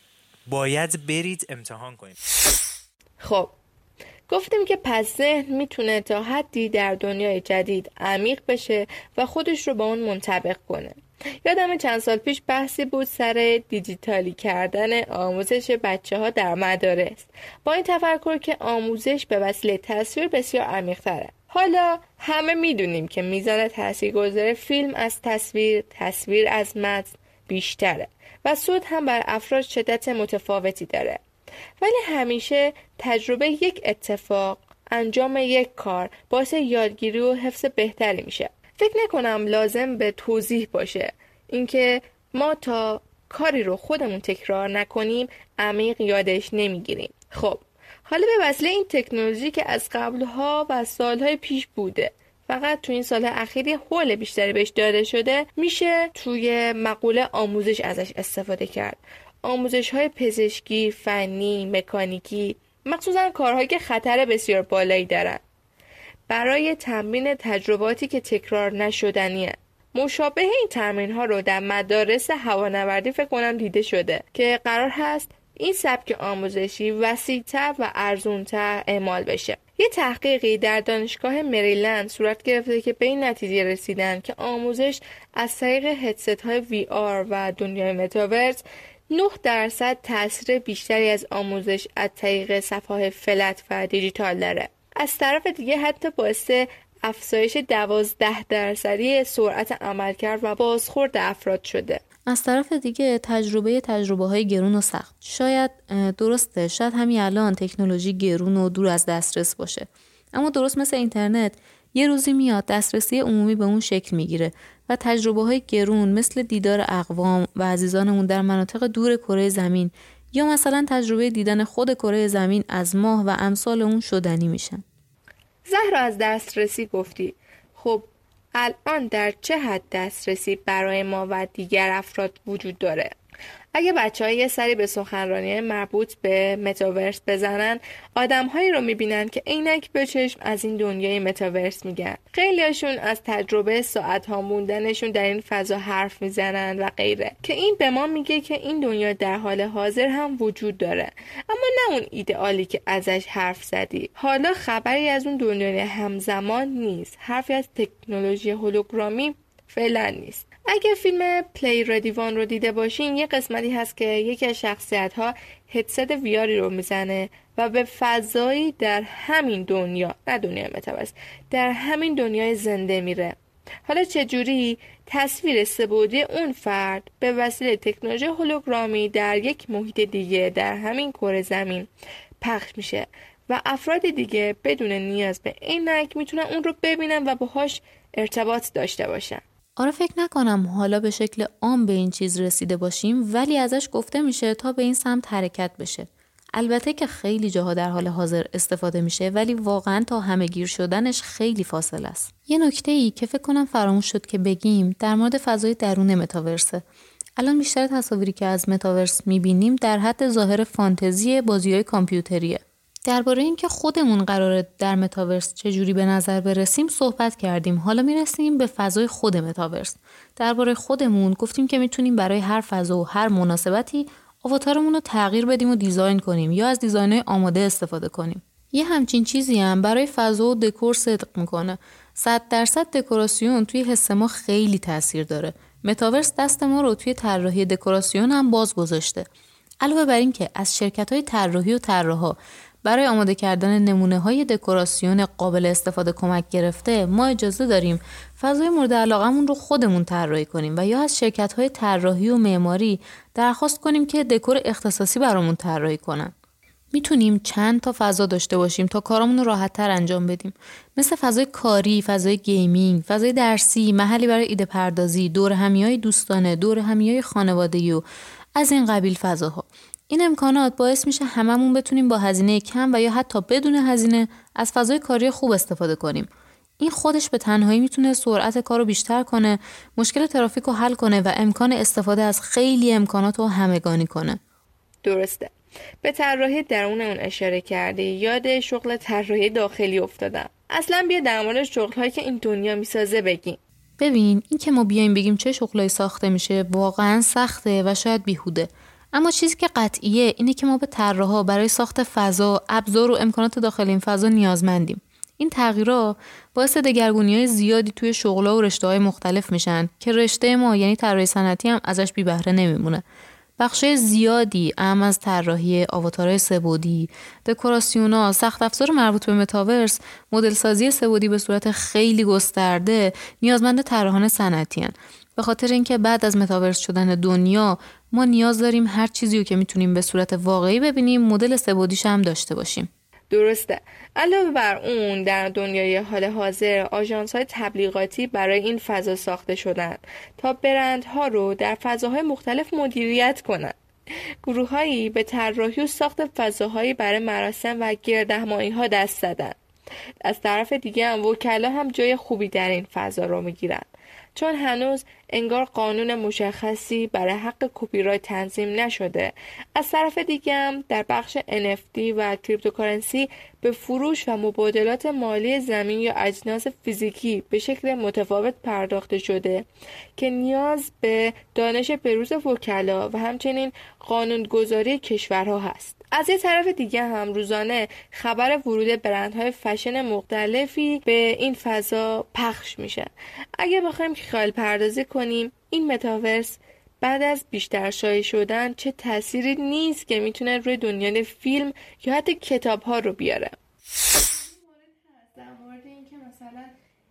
باید برید امتحان کنید. خب گفتیم که پس ذهن می‌تونه تا حدی در دنیای جدید عمیق بشه و خودش رو با اون منطبق کنه. یادم چند سال پیش بحثی بود سر دیجیتالی کردن آموزش بچه ها در مدارس. با این تفکر که آموزش به وسیله تصویر بسیار عمیق تره حالا همه می‌دونیم که میزان تاثیرگذار فیلم از تصویر تصویر از متن بیشتره و سود هم بر افراد شدت متفاوتی داره. ولی همیشه تجربه یک اتفاق انجام یک کار باعث یادگیری و حفظ بهتری میشه. فکر نکنم لازم به توضیح باشه. اینکه ما تا کاری رو خودمون تکرار نکنیم عمیق یادش نمی‌گیریم. خب حالا به وسیله این تکنولوژی که از قبلها و سالهای پیش بوده فقط تو این سال اخیری حول بیشتری بهش داده شده میشه توی مقوله آموزش ازش استفاده کرد. آموزش های پزشکی، فنی، مکانیکی مخصوصا کارهایی که خطر بسیار بالایی دارن. برای تمرین تجرباتی که تکرار نشدنیه مشابه این تمرین ها رو در مدارس هوانوردی فکر کنم دیده شده که قرار هست این سبک آموزشی وسیعتر و ارزونتر اعمال بشه. یه تحقیقی در دانشگاه مریلند صورت گرفته که به این نتیجه رسیدن که آموزش از طریق هدست های وی آر و دنیای متاورس 9 درصد تاثیر بیشتری از آموزش از طریق صفحه فلت و دیجیتال داره. از طرف دیگه حتی باعث افزایش دوازده درصدی سرعت عملکرد و بازخورد افراد شده. از طرف دیگه تجربه تجربه های گرون و سخت. شاید درسته شاید همین الان تکنولوژی گرون و دور از دسترس باشه. اما درست مثل اینترنت یه روزی میاد دسترسی عمومی به اون شکل می‌گیره و تجربه های گرون مثل دیدار اقوام و عزیزانمون در مناطق دور کره زمین یا مثلا تجربه دیدن خود کره زمین از ماه و امثال اون شدنی میشن. زهرا از دسترسی گفتی. خب الان در چه حد دسترسی برای ما و دیگر افراد وجود داره؟ اگه بچه های یه سری به سخنرانی مربوط به متاورس بزنن آدمهایی رو می‌بینن که عینک به چشم از این دنیای متاورس میگن. خیلیاشون از تجربه ساعت ها موندنشون در این فضا حرف می‌زنن و غیره. که این به ما میگه که این دنیا در حال حاضر هم وجود داره. اما نه اون ایدئالی که ازش حرف زدی. حالا خبری از اون دنیای همزمان نیست. حرفی از تکنولوژی هولوگرامی فعلا نیست. اگه فیلم پلی ردیوان رو دیده باشین یه قسمتی هست که یکی از شخصیت ها هدست ویاری رو می‌زنه و به فضایی در همین دنیا نه دنیای متوسط در همین دنیای زنده میره. حالا چجوری تصویر سبودی اون فرد به وسیله تکنولوژی هولوگرامی در یک محیط دیگه در همین کره زمین پخش میشه و افراد دیگه بدون نیاز به عینک می‌تونن اون رو ببینن و باهاش ارتباط داشته باشن. آره فکر نکنم حالا به شکل عام به این چیز رسیده باشیم ولی ازش گفته میشه تا به این سمت حرکت بشه. البته که خیلی جاها در حال حاضر استفاده میشه ولی واقعا تا همه گیر شدنش خیلی فاصل است. یه نکته ای که فکر کنم فراموش شد که بگیم در مورد فضای درون متاورسه. الان بیشتر تصاویری که از متاورس می‌بینیم در حد ظاهر فانتزی بازی های کامپیوتریه. درباره اینکه خودمون قراره در متاورس چجوری به نظر برسیم صحبت کردیم. حالا می‌رسیم به فضای خود متاورس. درباره خودمون گفتیم که می‌تونیم برای هر فضا و هر مناسبتی آواتارمون رو تغییر بدیم و دیزاین کنیم یا از دیزاین آماده استفاده کنیم. یه همچین چیزی هم برای فضا و دکور صدق می‌کنه. صد درصد دکوراسیون توی حس ما خیلی تاثیر داره. متاورس دست ما رو توی طراحی دکوراسیون هم باز گذاشته. علاوه بر اینکه از شرکت های طراحی و طراحا برای آماده کردن نمونه های دکوراسیون قابل استفاده کمک گرفته ما اجازه داریم فضای مورد علاقمون رو خودمون طراحی کنیم و یا از شرکت های طراحی و معماری درخواست کنیم که دکور اختصاصی برامون طراحی کنن. می‌تونیم چند تا فضا داشته باشیم تا کارامون رو راحت تر انجام بدیم مثل فضای کاری، فضای gaming، فضای درسی، محلی برای ایده پردازی، دور همیای دوستانه، دور همیای خانوادگی و از این قبیل فضاها این امکانات باعث میشه هممون بتونیم با هزینه کم و یا حتی بدون هزینه از فضای کاری خوب استفاده کنیم. این خودش به تنهایی می‌تونه سرعت کار رو بیشتر کنه، مشکل ترافیک رو حل کنه و امکان استفاده از خیلی امکانات رو همگانی کنه. درسته. به طراحی درون اون اشاره کردی یاد شغل طراحی داخلی افتادم. اصلا بیا در مورد شغلهایی که این دنیا می‌سازه بگیم. ببین این که ما بیایم بگیم چه شغلایی ساخته میشه واقعا سخته و شاید بیهوده اما چیزی که قطعیه اینه که ما به طراحا برای ساخت فضا، ابزار و امکانات داخل این فضا نیازمندیم. این تغییرها باعث دگرگونی های زیادی توی شغلها و رشته های مختلف میشن که رشته ما یعنی طراحی صنعتی هم ازش بی بهره نمیمونه. بخش زیادی اهم از طراحی آواتارهای سبودی، دکوراسیونا، سخت افزار مربوط به متاورس، مدل سازی سبودی به صورت خیلی گسترده نیازمند طراحان صنعتی به خاطر اینکه بعد از متاورس شدن دنیا ما نیاز داریم هر چیزی رو که می‌تونیم به صورت واقعی ببینیم مدل سبودیش هم داشته باشیم. درسته. علاوه بر اون در دنیای حال حاضر آژانس های تبلیغاتی برای این فضا ساخته شدن تا برندها رو در فضاهای مختلف مدیریت کنند. گروههایی به طراحی و ساخت فضاهایی برای مراسم و گردهمایی ها دست زدن از طرف دیگه هم وکلا هم جای خوبی در این فضا رو می‌گیرند. چون هنوز انگار قانون مشخصی برای حق کپی رایت تنظیم نشده. از طرف دیگه در بخش NFT و cryptocurrency به فروش و مبادلات مالی زمین یا اجناس فیزیکی به شکل متفاوت پرداخته شده که نیاز به دانش بروز وکلا و همچنین قانونگذاری کشورها هست. از یه طرف دیگه هم روزانه خبر ورود برندهای فشن مختلفی به این فضا پخش میشه. اگه بخوایم خیال پردازی کنیم این متاورس بعد از بیشتر شایع شدن چه تأثیری نیست که می‌تونه روی دنیای فیلم یا حتی کتاب ها رو بیاره؟ در مورد اینکه مثلا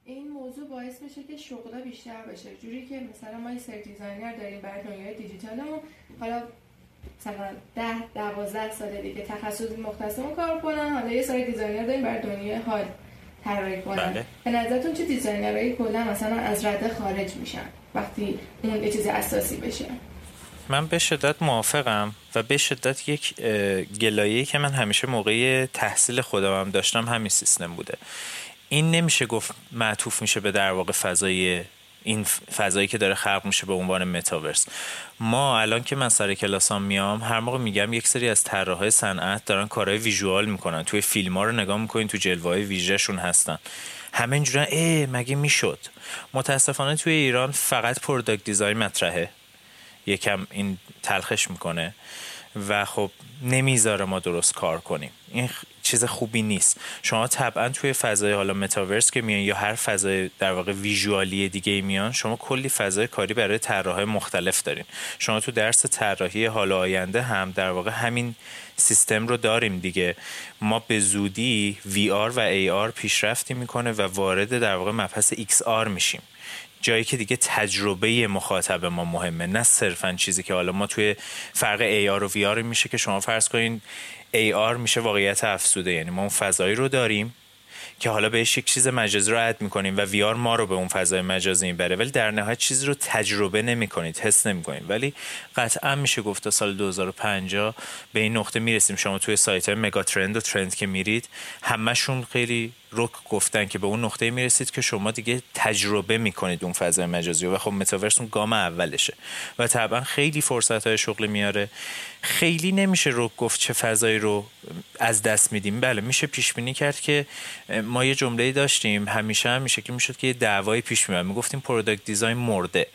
این موضوع باعث میشه که شغلا بیشتر بشه. جوری که مثلا ما یه سری designer داریم برای دنیای دیجیتالمون حالا مثلا ده دوازده سال دیگه تخصص مختصمون کار کنن. حالا یه سری designer داریم برای دنیای حال طراحی کنن. بله. به نظرتون چه designer هایی کلا مثلا از رده خارج میشن وقتی اون یه چیز اساسی بشه؟ من به شدت موافقم و به شدت یک گلایه که من همیشه موقع تحصیل خودم هم داشتم همین سیستم بوده. این نمیشه گفت معطوف میشه به در واقع فضای این فضایی که داره خلق میشه به عنوان متاورس. ما الان که من سر کلاسام میام هر موقع میگم یک سری از طراحای صنعت دارن کارهای ویژوال می‌کنن. توی فیلم ها رو نگاه می‌کنین تو جلوه های ویژهشون هستن. همه اینجورن ای مگه می‌شد؟ متاسفانه توی ایران فقط product design مطرحه. یکم این تلخش می‌کنه. و خب نمی‌ذاره ما درست کار کنیم. این چیز خوبی نیست. شما طبعا توی فضای حالا متاورس که میان یا هر فضای در واقع visual ی دیگه میان شما کلی فضای کاری برای طراحای مختلف دارین. شما تو درس طراحی حال آینده هم در واقع همین سیستم رو داریم دیگه. ما به زودی VR و AR پیشرفتی می‌کنه و وارد در واقع مبحث XR میشیم. جایی که دیگه تجربه مخاطب ما مهمه نه صرفا چیزی که حالا ما توی فرق AR و VR میشه که شما فرض کنین AR میشه واقعیت افسوده. یعنی ما اون فضایی رو داریم که حالا بهش یک چیز مجازی رو اد می‌کنیم و ویار ما رو به اون فضای مجازی می‌بره ولی در نهایت چیزی رو تجربه نمی‌کنید حس نمی‌کنید. ولی قطعا میشه گفت تا سال 2050 به این نقطه می‌رسیم. شما توی سایت های mega trend و trend که میرید همشون خیلی رک گفتن که به اون نقطه می‌رسید که شما دیگه تجربه می‌کنید اون فضای مجازی و خب متاورس اون گام اولشه. و طبعا خیلی فرصت های شغل میاره. خیلی نمیشه رو گفت چه فضایی رو از دست میدیم. بله میشه پیش بینی کرد که ما یه جمله داشتیم. همیشه هم میشه که می‌شد که یه دعوای پیش میاد می‌گفتیم product design مرده.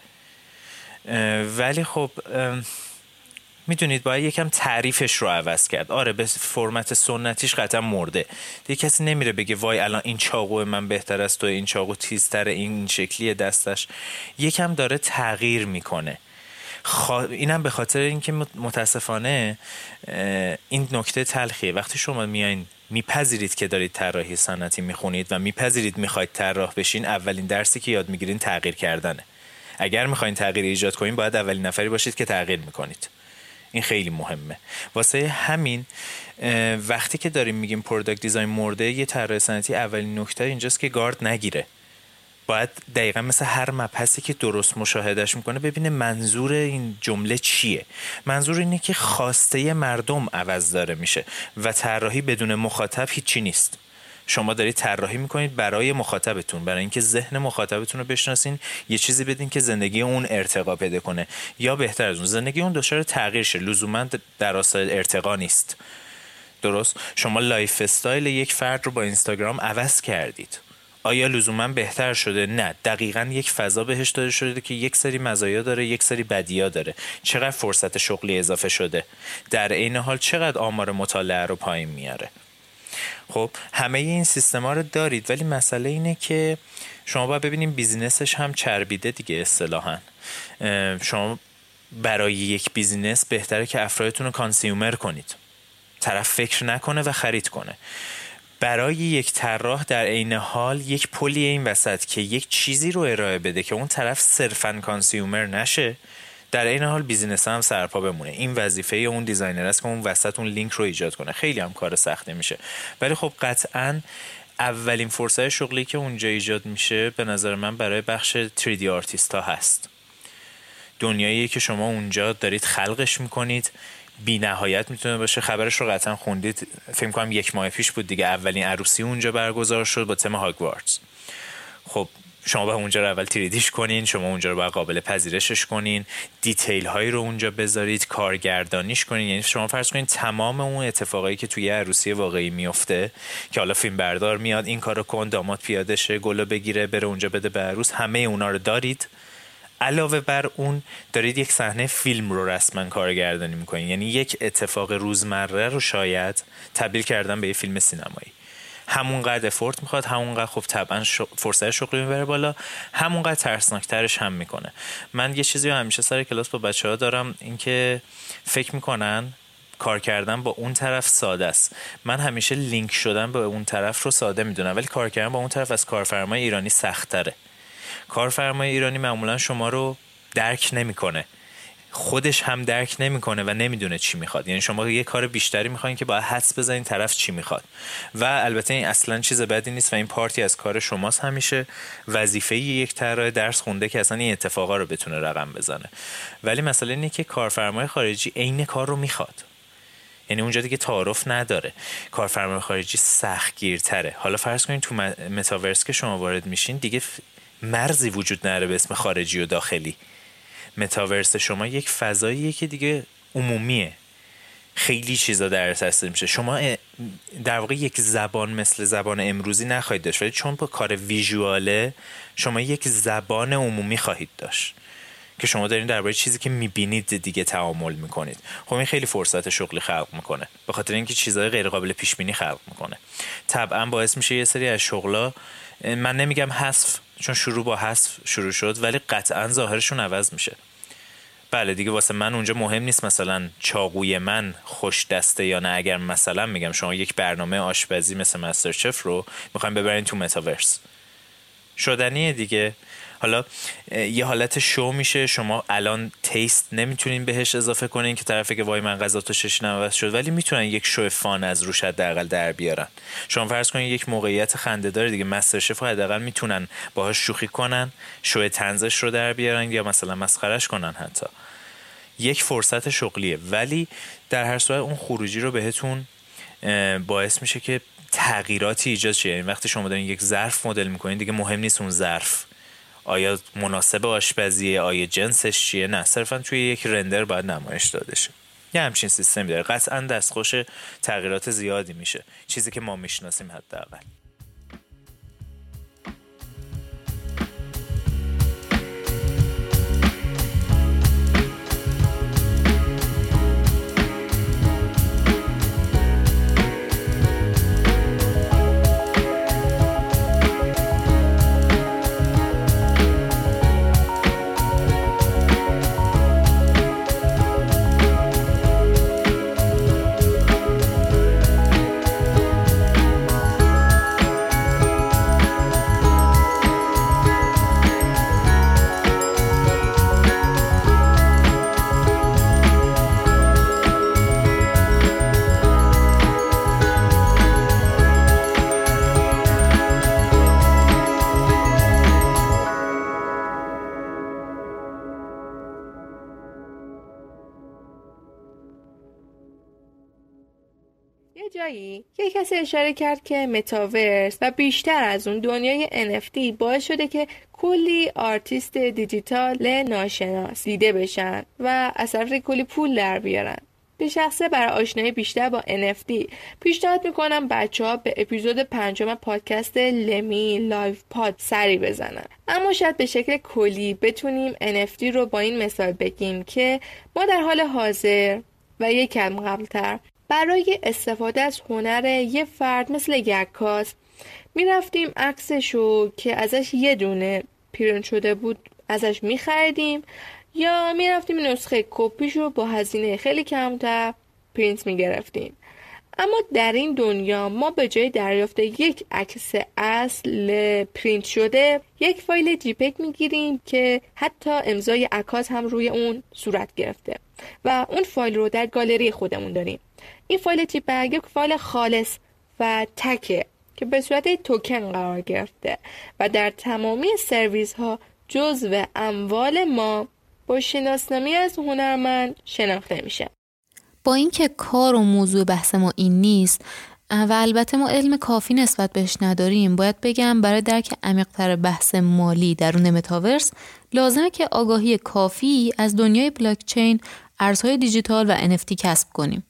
ولی خب می‌دونید باید یکم تعریفش رو عوض کرد. آره به فرمت سنتیش قطعا مرده. دیگه کسی نمیره بگه وای الان این چاقو من بهتر است و این چاقو تیزتر این شکلی دستش. یکم داره تغییر می‌کنه. خوا... اینم به خاطر اینکه متاسفانه این نکته تلخیه. وقتی شما میایین میپذیرید که دارید طراحی صنعتی می‌خونید و میپذیرید می‌خواید طراح بشین اولین درسی که یاد می‌گیرین تغییر کردنه. اگر می‌خواین تغییر ایجاد کنین باید اولین نفری باشید که تغییر می‌کنید. این خیلی مهمه. واسه همین وقتی که داریم میگیم product design مرده یه طراح صنعتی اولین نکته اینجاست که گارد نگیره. باید دقیقا مثل هر مبحثی که درست مشاهدش می‌کنه ببینه منظور این جمله چیه. منظور اینه که خواسته مردم عوض داره میشه و طراحی بدون مخاطب هیچی نیست. شما دارید طراحی می‌کنید برای مخاطبتون برای اینکه ذهن مخاطبتون رو بشناسین یه چیزی بدین که زندگی اون ارتقا پیدا کنه. یا بهتر از اون زندگی اون دچار تغییر شه. لزوما در راستای ارتقا نیست. درست؟ شما lifestyle یک فرد رو با اینستاگرام عوض کردید. آیا لزوما بهتر شده؟ نه. دقیقا یک فضا بهش داده شده که یک سری مزایا داره یک سری بدیا داره. چقدر فرصت شغلی اضافه شده؟ در عین حال چقدر آمار مطالعه رو پایین میاره؟ خب همه این سیستما رو دارید ولی مسئله اینه که شما باید ببینیم business ش هم چربیده دیگه اصطلاحا. شما برای یک business بهتره که افرادتون رو consumer کنید. طرف فکر نکنه و خرید کنه. برای یک طراح در عین حال یک پلی این وسط که یک چیزی رو ارائه بده که اون طرف صرفا consumer نشه در این حال business هم سرپا بمونه. این وظیفه اون designer است که اون وسط اون لینک رو ایجاد کنه. خیلی هم کار سختی میشه. ولی خب قطعا اولین فرصت شغلی که اونجا ایجاد میشه به نظر من برای بخش 3D آرتیست ها هست. دنیایی که شما اونجا دارید خلقش می‌کنید. بی نهایت می‌تونه باشه. خبرش رو قطعا خوندید. فکر کنم یک ماه پیش بود دیگه اولین عروسی اونجا برگزار شد با تم هاگوارتس خب شما به اونجا رو اول 3D یش کنین شما اونجا رو باید قابل پذیرشش کنین. detail هایی رو اونجا بذارید کارگردانیش کنین. یعنی شما فرض کنین تمام اون اتفاقایی که توی عروسی واقعی میفته که حالا فیلم بردار میاد این کارو کن داماد پیاده شه گلو بگیره بره اونجا بده به عروس همه اونا رو دارید. علاوه بر اون دارید یک صحنه فیلم رو رسما کارگردانی می‌کنین. یعنی یک اتفاق روزمره رو شاید تبدیل کردن به یه فیلم سینمایی. همونقدر افورت می‌خواد همونقدر خب طبعا فرصت شغلی می‌بره بالا همونقدر ترسناکترش هم می‌کنه. من یه چیزی همیشه سر کلاس با بچه ها دارم اینکه فکر می‌کنن کار کردن با اون طرف ساده است. من همیشه لینک شدن با اون طرف رو ساده می‌دونم ولی کار کردن با اون طرف از کارفرمای ایرانی سختره کارفرمای ایرانی معمولا شما رو درک نمی‌کنه. خودش هم درک نمی‌کنه و نمی‌دونه چی می‌خواد. یعنی شما یه کار بیشتری می‌خواین که باید حدس بزنین طرف چی می‌خواد. و البته این اصلا چیز بدی نیست و این پارتی از کار شماست همیشه. وظیفه یک طراح درس خونده که اصلا این اتفاقا رو بتونه رقم بزنه. ولی مسئله اینه که کارفرمای خارجی عین کار رو می‌خواد. یعنی اونجا دیگه تعارف نداره. کارفرمای خارجی سختگیرتره. حالا فرض کنید تو متاورس که شما وارد میشین دیگه مرزی وجود نداره به اسم خارجی و داخلی. متاورس شما یک فضاییه که دیگه عمومیه. خیلی چیزا در تاثیر میشه. شما در واقع یک زبان مثل زبان امروزی نخواهید داشت ولی چون با کار ویژواله شما یک زبان عمومی خواهید داشت که شما دارین درباره چیزی که می‌بینید دیگه تعامل می‌کنید. خب این خیلی فرصت شغلی خلق می‌کنه به خاطر اینکه چیزهای غیر قابل پیش بینی خلق می‌کنه. طبعا باعث میشه یه سری از شغلا من نمیگم حذف چون شروع با حذف شروع شد ولی قطعا ظاهرشون عوض میشه. بله دیگه واسه من اونجا مهم نیست مثلا چاقوی من خوش دسته یا نه. اگر مثلا میگم شما یک برنامه آشپزی مثل مستر چف رو می‌خوایم ببرین تو متاورس شدنیه دیگه. حالا یه حالت شو میشه. شما الان تیست نمی‌تونین بهش اضافه کنین که طرفه که وای من غذا تو شش نوست شد ولی می‌تونن یک شو فان از روش حداقل در بیارن. شما فرض کنین یک موقعیت خنده داره دیگه مستر شف حداقل می‌تونن باهاش شوخی کنن شو تنزش رو در بیارن یا مثلا مسخرش کنن حتی. یک فرصت شغلیه. ولی در هر صورت اون خروجی رو بهتون باعث میشه که تغییراتی ایجاد شه. یعنی وقتی شما دارین یک ظرف مدل می‌کنین دیگه مهم نیست اون ظرف. آیا مناسب آشپزیه؟ آیا جنسش چیه؟ نه صرفا توی یک رندر باید نمایش داده شه. یه همچین سیستمی داره. قطعا دستخوش تغییرات زیادی میشه. چیزی که ما می‌شناسیم حداقل. جایی یه کسی اشاره کرد که متاورس و بیشتر از اون دنیای NFT باعث شده که کلی آرتیست دیجیتال ناشناس دیده بشن و از طرف کلی پول در بیارن. به شخصه برای آشنایی بیشتر با NFT پیشنهاد می‌کنم بچه ها به اپیزود پنجم پادکست لمی لایف پاد سری بزنن. اما شاید به شکل کلی بتونیم NFT رو با این مثال بگیم که ما در حال حاضر و یک کم قبلتر برای استفاده از هنر یه فرد مثل یه عکاس می‌رفتیم عکسشو که ازش یه دونه پرینت شده بود ازش میخریدیم یا می‌رفتیم نسخه کپیش رو با هزینه خیلی کمتر پرینت می‌گرفتیم. اما در این دنیا ما به جای دریافت یک عکس اصل پرینت شده یک فایل JPEG می‌گیریم که حتی امضای عکاس هم روی اون صورت گرفته و اون فایل رو در گالری خودمون داریم. این فایل تیپ یک فایل خالص و تکه که به صورت توکن قرار گرفته و در تمامی سرویس ها جزو اموال ما با شناسنامه از هنرمند شناخته میشه. با اینکه کار و موضوع بحث ما این نیست و البته ما علم کافی نسبت بهش نداریم باید بگم برای درک عمیقتر بحث مالی درون متاورس لازمه که آگاهی کافی از دنیای بلاکچین ارزهای دیجیتال و NFT کسب کنیم.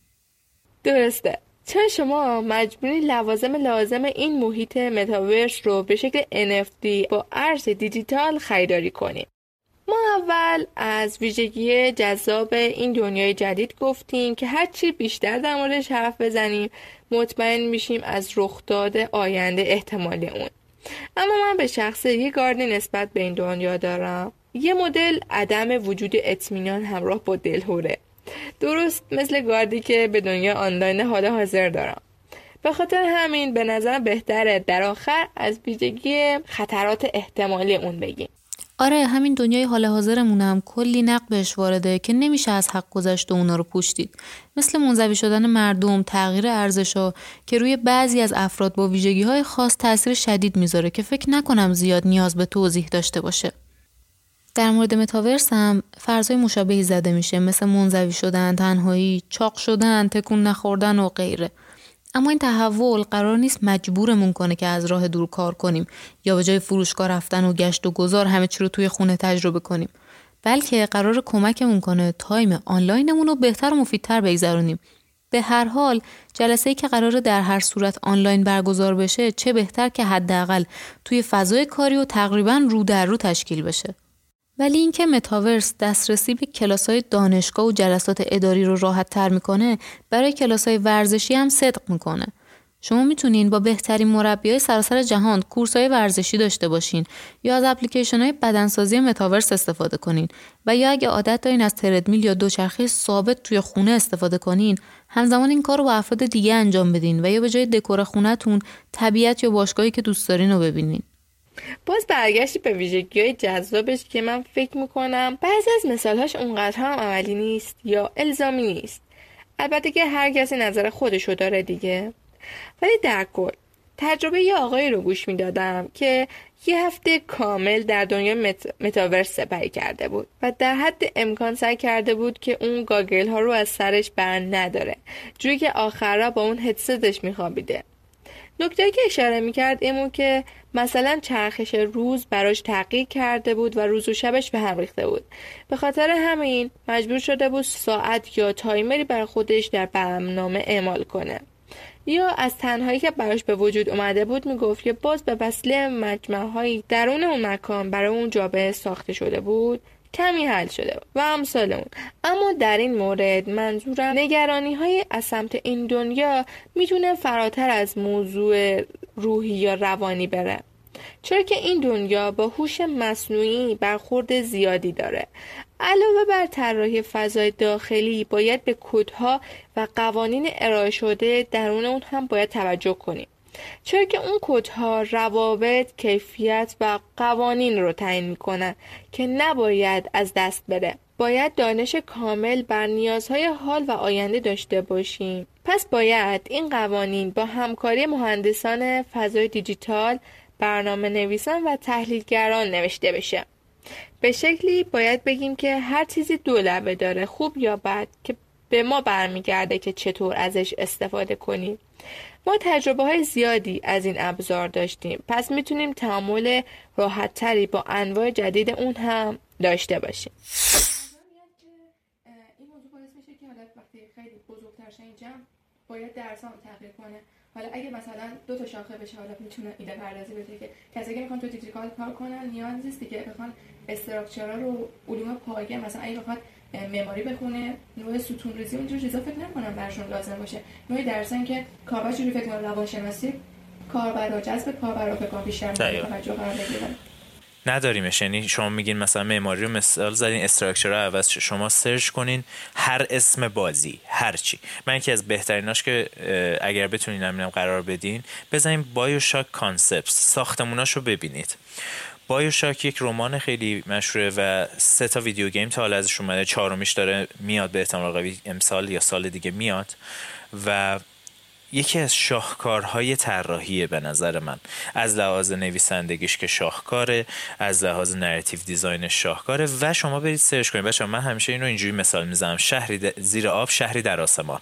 درسته. چون شما مجبوری لوازم لازم این محیط متاورس رو به شکل NFT با ارز دیجیتال خریداری کنید. ما اول از ویژگی جذاب این دنیای جدید گفتیم که هرچی بیشتر در موردش حرف بزنیم مطمئن میشیم از رخداد آینده احتمال اون. اما من به شخص یه گاردی نسبت به این دنیا دارم. یه مدل عدم وجود اطمینان همراه با دلهوره. درست مثل گاردی که به دنیا آنلاین حال حاضر دارم. به خاطر همین به نظر بهتره در آخر از ویژگی خطرات احتمالی اون بگیم. آره همین دنیای حال حاضرمونم کلی نقد بهش وارده که نمیشه از حق گذشت و اونا رو پوشتید. مثل منزوی شدن مردم تغییر ارزشا که روی بعضی از افراد با ویژگی های خاص تاثیر شدید می‌ذاره که فکر نکنم زیاد نیاز به توضیح داشته باشه. در مورد متاورس هم فرضای مشابهی زده میشه. مثل منزوی شدن، تنهایی، چاق شدن، تکون نخوردن و غیره. اما این تحول قرار نیست مجبورمون کنه که از راه دور کار کنیم یا به جای فروشگاه رفتن و گشت و گذار همه چی رو توی خونه تجربه کنیم. بلکه قراره کمکمون کنه تایم آنلاینمون رو بهتر و مفیدتر بگذرونیم. به هر حال جلسه ای که قرار در هر صورت آنلاین برگزار بشه چه بهتر که حداقل توی فضای کاری و تقریبا رو در رو تشکیل بشه. ولی اینکه متاورس دسترسی به کلاس های دانشگاه و جلسات اداری رو راحت تر می‌کنه برای کلاس های ورزشی هم صدق می‌کنه. شما می‌تونین با بهترین مربی سراسر جهان کورس های ورزشی داشته باشین یا از اپلیکیشن های بدنسازی متاورس استفاده کنین و یا اگه عادت دارین از تردمیل یا دوچرخه ثابت توی خونه استفاده کنین همزمان این کار رو با افراد دیگه انجام بدین و یا به جای دکور خونهتون طبیعت یا باشگاهی که دوست دارین رو ببینین. باز برگشتی به ویژگی های جذابش که من فکر می‌کنم بعضی از مثالهاش اونقدر هم عملی نیست یا الزامی نیست. البته که هر کسی نظر خودشو داره دیگه. ولی در کل تجربه یه آقایی رو گوش می‌دادم که یه هفته کامل در دنیا مت... متاورس سپری کرده بود و در حد امکان سعی کرده بود که اون گاگل ها رو از سرش بر نداره. جوری که آخرها با اون هدستش میخوابیده. نکته که اشاره می‌کرد این که مثلا چرخش روز براش تغییر کرده بود و روز و شبش به هم ریخته بود. به خاطر همین مجبور شده بود ساعت یا تایمری بر خودش در برنامه اعمال کنه. یا از تنهایی که براش به وجود اومده بود می‌گفت که باز به وسیله مجمع درون اون مکان برای اون جابه ساخته شده بود کمی حل شده و امثال اون. اما در این مورد منظورم نگرانی های از سمت این دنیا می‌تونه فراتر از موضوع روحی یا روانی بره. چرا که این دنیا با هوش مصنوعی برخورد زیادی داره. علاوه بر طراحی فضای داخلی باید به کدها و قوانین ارائه شده درون اون هم باید توجه کنیم. چرا که اون کدها روابط کیفیت و قوانین رو تعیین می‌کنن که نباید از دست بره. باید دانش کامل بر نیازهای حال و آینده داشته باشیم. پس باید این قوانین با همکاری مهندسان فضای دیجیتال برنامه نویسان و تحلیلگران نوشته بشه. به شکلی باید بگیم که هر چیزی دو لبه داره خوب یا بد که به ما برمیگرده که چطور ازش استفاده کنیم. ما تجربه های زیادی از این ابزار داشتیم. پس می‌تونیم تعامل راحت تری با انواع جدید اون هم داشته باشیم این موضوع باعث میشه که حالا وقتی خیلی بزرگتر این جمع باید درسان تغییر کنه. حالا اگه مثلا دو تا شاخه بشه حالا می‌تونه ایده پردازی بده که کسی که می‌خوان تو دیجیتال کار کنن نیاز نیست که بخوان structural رو علوم پایه مثلا اگه بخواد معماری بخونه نوع ستون ریزی اونجور چیزا فکر نکنم برشون لازم باشه. نوع design که کاربر چجوری فکر کنه؟ روانشناسی کاربر جذب کاربر رو فکر بیشتر توجه قرار بگیرن نداریمش. یعنی شما میگین مثلا معماری رو مثال زدین structure رو عوض شما search کنین هر اسم بازی هر چی. من یکی از بهتریناش که اگر بتونین همینم قرار بدین بزنین BioShock concept ساختموناش رو ببینید. BioShock یک رمان خیلی مشهوره و سه تا video game تا حالا ازش اومده. چهارمیش داره میاد به احتمال قوی امسال یا سال دیگه میاد. و یکی از شاهکارهای طراحی به نظر من از لحاظ نویسندگیش که شاهکاره از لحاظ narrative design ش شاهکاره و شما برید search کنید. بچه‌ها من همیشه اینو اینجوری مثال می‌زنم. شهری زیر آب شهری در آسمان.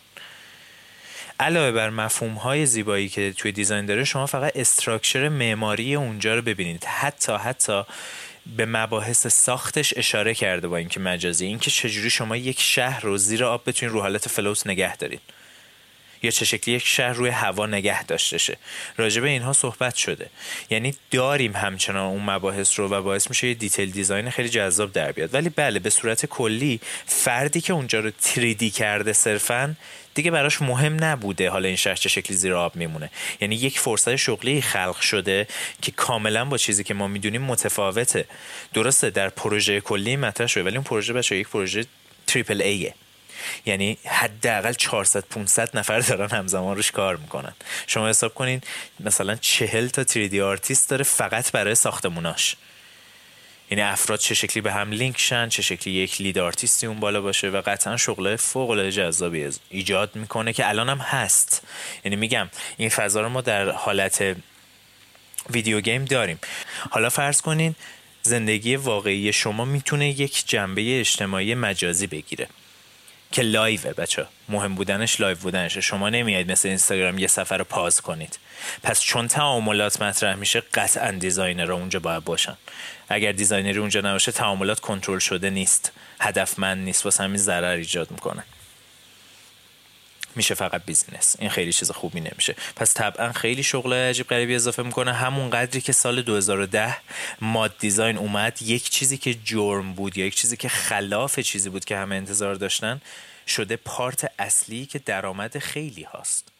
علاوه بر مفهوم های زیبایی که توی design داره شما فقط structure معماری اونجا رو ببینید. حتی حتی به مباحث ساختش اشاره کرده با اینکه مجازی. اینکه چجوری شما یک شهر رو زیر آب بتونید رو حالت فلوت نگه دارید. یا چه شکلی یک شهر روی هوا نگه داشته شه. راجع به اینها صحبت شده. یعنی داریم همچنان اون مباحث رو و باعث میشه یه دیتیل دیزاین خیلی جذاب در بیاد. ولی بله به صورت کلی فردی که اونجا رو تریدی کرده صرفا دیگه براش مهم نبوده حالا این شهر چه شکلی زیر آب میمونه. یعنی یک فرصت شغلی خلق شده که کاملا با چیزی که ما می‌دونیم متفاوته. درسته در پروژه کلی مطرح شده ولی اون پروژه بچه یک پروژه triple A ه یعنی حداقل 400 500 نفر دارن همزمان روش کار می‌کنن. شما حساب کنین مثلا 40 تا 3D آرتیست داره فقط برای ساختموناش. یعنی افراد چه شکلی به هم لینک شن چه شکلی یک lead artist ی اون بالا باشه و قطعا شغل فوق العاده جذابی ایجاد می‌کنه که الان هم هست. یعنی میگم این فضا رو ما در حالت video game داریم. حالا فرض کنین زندگی واقعی شما می‌تونه یک جنبه اجتماعی مجازی بگیره. که live ه بچه مهم بودنش live بودنشه. شما نمیاید مثل اینستاگرام یه سفر رو pause کنید. پس چون تعاملات مطرح میشه قطعا designer اونجا باید باشن. اگر designer ی اونجا نباشه تعاملات کنترل شده نیست. هدفمند نیست. واسه همین ضرر ایجاد می‌کنه. میشه فقط بیزینس. این خیلی چیز خوبی نمیشه. پس طبعا خیلی شغل عجیب غریبی اضافه می‌کنه. همون قدری که سال 2010 ماد دیزاین اومد یک چیزی که جرم بود یا یک چیزی که خلاف چیزی بود که همه انتظار داشتن شده پارت اصلی که درآمد خیلی هاست.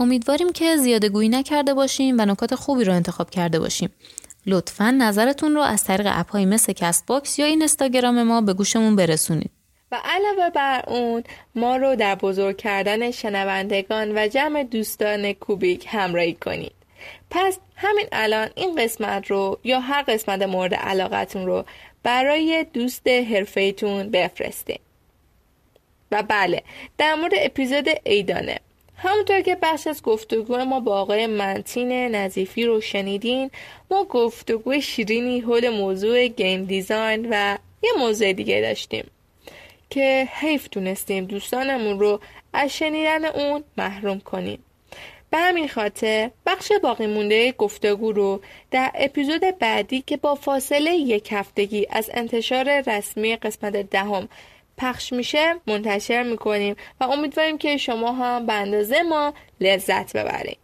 امیدواریم که زیاده گویی نکرده باشیم و نکات خوبی رو انتخاب کرده باشیم. لطفا نظرتون رو از طریق app هایی مثل Castbox یا این اینستاگرام ما به گوشمون برسونید. و علاوه بر اون ما رو در بزرگ کردن شنوندگان و جمع دوستان کوبیک همراهی کنید. پس همین الان این قسمت رو یا هر قسمت مورد علاقتون رو برای دوست حرفیتون بفرستین. و بله در مورد اپیزود ایدانه همونطور که بخش از گفتگو ما با آقای منتین نظیفی رو شنیدین ما گفتگو شیرینی حول موضوع گیم دیزاین و یه موضوع دیگه داشتیم که حیف تونستیم دوستانمون رو از شنیدن اون محروم کنیم. به همین خاطر بخش باقی مونده گفتگو رو در اپیزود بعدی که با فاصله یک هفتگی از انتشار رسمی قسمت دهم پخش میشه منتشر می‌کنیم و امیدواریم که شما هم به اندازه ما لذت ببرید.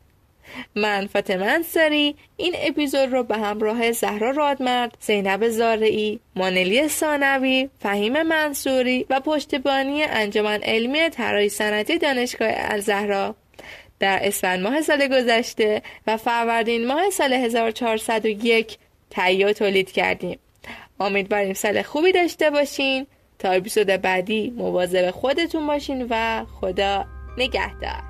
من فاطمه انصاری این اپیزود رو به همراه زهرا رادمرد، زینب زارعی، مانلی سانوی، فهیم منصوری و پشتیبانی انجمن علمی طراحی صنعتی دانشگاه الزهرا در اسفند ماه سال گذشته و فروردین ماه سال 1401 تهیه تولید کردیم. امیدواریم سال خوبی داشته باشین. تا اپیزود بعدی مواظب خودتون باشین و خدا نگهدار.